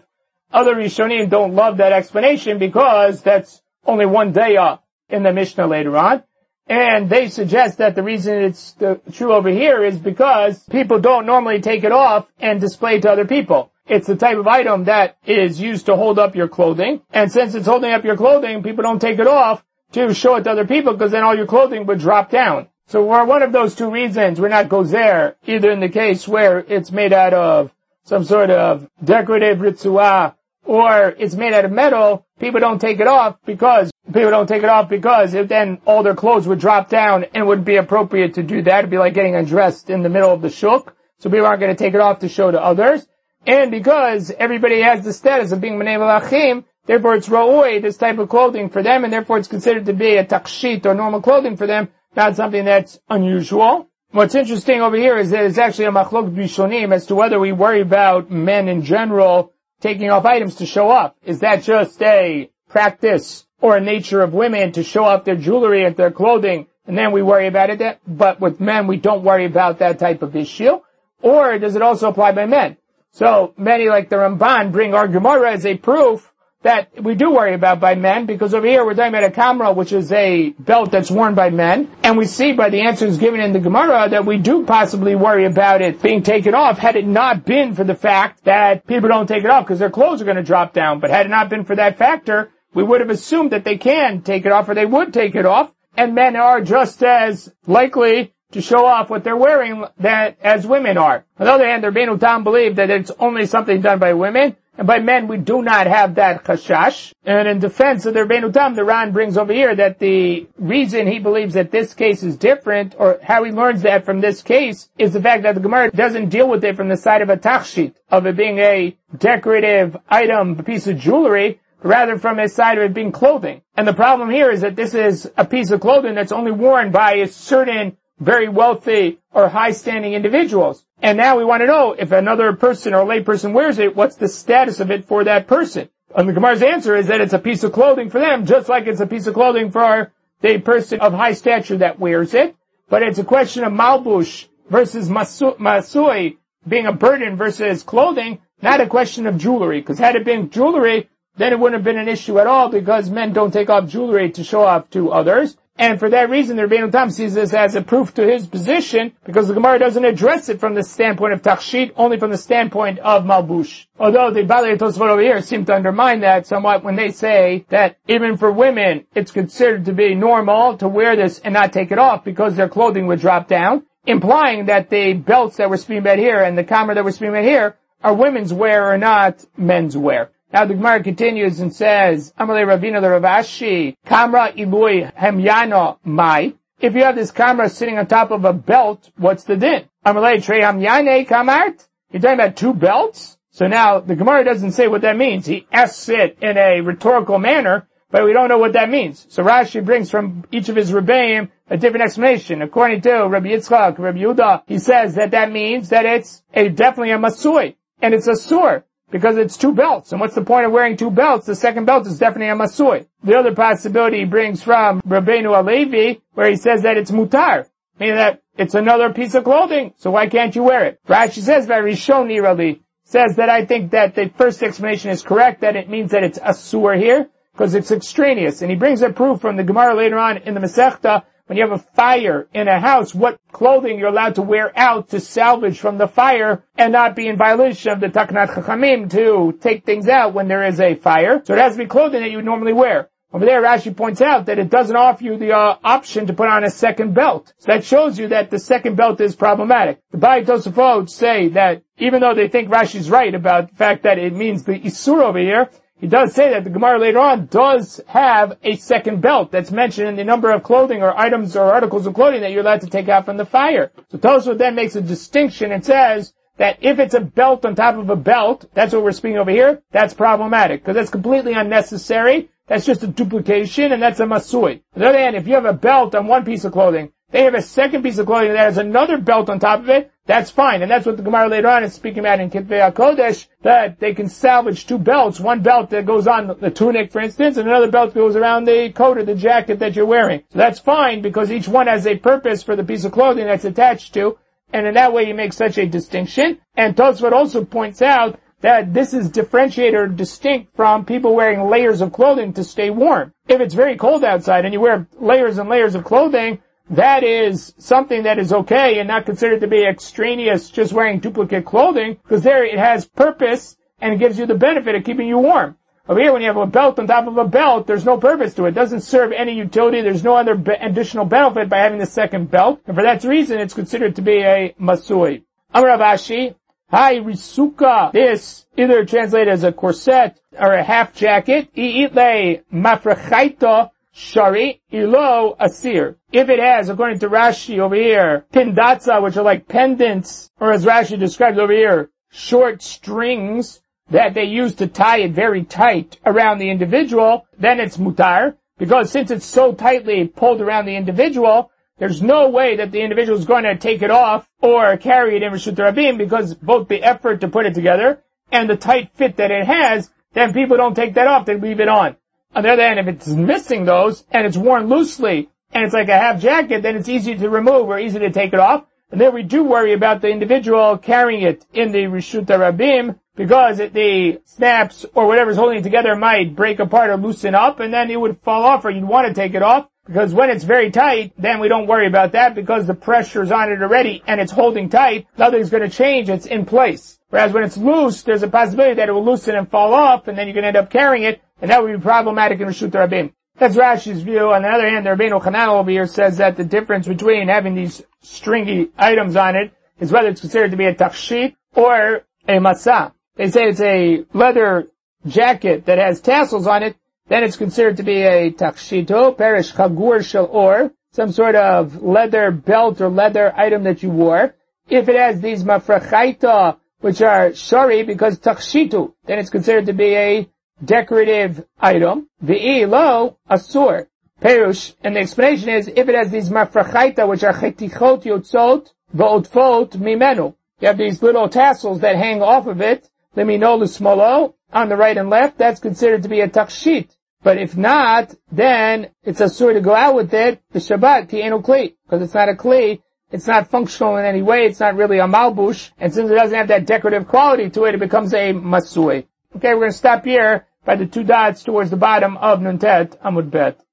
Other Rishonim don't love that explanation because that's only one day up in the Mishnah later on. And they suggest that the reason it's true over here is because people don't normally take it off and display it to other people. It's the type of item that is used to hold up your clothing. And since it's holding up your clothing, people don't take it off to show it to other people because then all your clothing would drop down. So for one of those two reasons, we're not gozer, either in the case where it's made out of some sort of decorative ritzua or it's made out of metal, people don't take it off because people don't take it off because if then all their clothes would drop down and it would be appropriate to do that. It'd be like getting undressed in the middle of the shuk. So people aren't going to take it off to show to others. And because everybody has the status of being Menei Malachim, therefore it's Ra'oi, this type of clothing for them, and therefore it's considered to be a takshit or normal clothing for them, not something that's unusual. What's interesting over here is that it's actually a machlok bishonim as to whether we worry about men in general taking off items to show up. Is that just a practice or a nature of women to show off their jewelry and their clothing and then we worry about it? But with men, we don't worry about that type of issue. Or does it also apply by men? So many like the Ramban bring our Gemara as a proof that we do worry about by men because over here we're talking about a kamra, which is a belt that's worn by men, and we see by the answers given in the Gemara that we do possibly worry about it being taken off had it not been for the fact that people don't take it off because their clothes are going to drop down. But had it not been for that factor, we would have assumed that they can take it off or they would take it off, and men are just as likely to show off what they're wearing that as women are. On the other hand, the Rabbeinu Tam believe that it's only something done by women, and by men, we do not have that chashash. And in defense of the Rebbeinu Tam, the Ran brings over here that the reason he believes that this case is different, or how he learns that from this case, is the fact that the Gemara doesn't deal with it from the side of a tachshit, of it being a decorative item, a piece of jewelry, rather from his side of it being clothing. And the problem here is that this is a piece of clothing that's only worn by a certain very wealthy or high-standing individuals. And now we want to know if another person or lay person wears it, what's the status of it for that person? And the Gemara's answer is that it's a piece of clothing for them, just like it's a piece of clothing for the person of high stature that wears it. But it's a question of malbush versus masu- masui being a burden versus clothing, not a question of jewelry. Because had it been jewelry, then it wouldn't have been an issue at all because men don't take off jewelry to show off to others. And for that reason, the Rebbeinu Tam sees this as a proof to his position, because the Gemara doesn't address it from the standpoint of Tachshit, only from the standpoint of Malbush. Although the Baalei Tosfot over here seem to undermine that somewhat when they say that even for women, it's considered to be normal to wear this and not take it off because their clothing would drop down, implying that the belts that were speaking about here and the kamra that we're speaking about here are women's wear or not men's wear. Now the Gemara continues and says, Amalei Ravina the Rav Ashi, Kamra Ilui Hemyana Mai. If you have this kamra sitting on top of a belt, what's the din? Amalei Trey Hamyane Kamart? You're talking about two belts? So now the Gemara doesn't say what that means. He asks it in a rhetorical manner, but we don't know what that means. So Rashi brings from each of his Rebbeim a different explanation. According to Rabbi Yitzchak, Rabbi Yehuda, he says that that means that it's a definitely a masui, and it's asur because it's two belts. And what's the point of wearing two belts? The second belt is definitely a masui. The other possibility he brings from Rabbeinu HaLevi, where he says that it's mutar, meaning that it's another piece of clothing, so why can't you wear it? Rashi says that Rishon says that I think that the first explanation is correct, that it means that it's asur here, because it's extraneous. And he brings a proof from the Gemara later on in the Masechta when you have a fire in a house, what clothing you're allowed to wear out to salvage from the fire and not be in violation of the Taknat Chachamim to take things out when there is a fire. So it has to be clothing that you would normally wear. Over there, Rashi points out that it doesn't offer you the uh, option to put on a second belt. So that shows you that the second belt is problematic. The Baalei Tosafot say that even though they think Rashi's right about the fact that it means the Isur over here, he does say that the Gemara later on does have a second belt that's mentioned in the number of clothing or items or articles of clothing that you're allowed to take out from the fire. So Tosfot then makes a distinction and says that if it's a belt on top of a belt, that's what we're speaking over here, that's problematic because that's completely unnecessary. That's just a duplication and that's a masui. On the other hand, if you have a belt on one piece of clothing they have a second piece of clothing that has another belt on top of it. That's fine. And that's what the Gemara later on is speaking about in Kitvei HaKodesh, that they can salvage two belts. One belt that goes on the tunic, for instance, and another belt goes around the coat or the jacket that you're wearing. So that's fine because each one has a purpose for the piece of clothing that's attached to. And in that way you make such a distinction. And Tosfot also points out that this is differentiated or distinct from people wearing layers of clothing to stay warm. If it's very cold outside and you wear layers and layers of clothing, that is something that is okay and not considered to be extraneous just wearing duplicate clothing because there it has purpose and it gives you the benefit of keeping you warm. Over here, when you have a belt on top of a belt, there's no purpose to it. It doesn't serve any utility. There's no other be- additional benefit by having the second belt. And for that reason, it's considered to be a masui. Amar Rav Ashi, Hi Risuka. This either translated as a corset or a half jacket. Iitle mafrachaito shari ilo asir. If it has, according to Rashi over here, pindatza, which are like pendants, or as Rashi describes over here, short strings that they use to tie it very tight around the individual, then it's mutar. Because since it's so tightly pulled around the individual, there's no way that the individual is going to take it off or carry it in Rishut Rabim because both the effort to put it together and the tight fit that it has, then people don't take that off, they leave it on. On the other hand, if it's missing those and it's worn loosely and it's like a half jacket, then it's easy to remove or easy to take it off. And then we do worry about the individual carrying it in the Rishut Rabim because it, the snaps or whatever's holding it together might break apart or loosen up and then it would fall off or you'd want to take it off. Because when it's very tight, then we don't worry about that because the pressure's on it already and it's holding tight. Nothing's going to change. It's in place. Whereas when it's loose, there's a possibility that it will loosen and fall off and then you can end up carrying it and that would be problematic in Rishut Rabim. That's Rashi's view. On the other hand, the Rabbeinu Hanan over here says that the difference between having these stringy items on it is whether it's considered to be a takshit or a masa. They say it's a leather jacket that has tassels on it then it's considered to be a takshito, oh, perish chagur shel or, some sort of leather belt or leather item that you wore. If it has these mafrachaita, which are shari because takshitu, then it's considered to be a decorative item. V'i lo, asur. Perush, and the explanation is, if it has these mafrachaita, which are chetichot yotzot, v'otfot mimenu. You have these little tassels that hang off of it, limino l'smolo, on the right and left, that's considered to be a takshit. But if not, then it's asur to go out with it, the Shabbat, ti'enu kli, because it's not a kli, it's not functional in any way, it's not really a malbush, and since it doesn't have that decorative quality to it, it becomes a masui. Okay, we're going to stop here by the two dots towards the bottom of Nun Tet Amud Bet.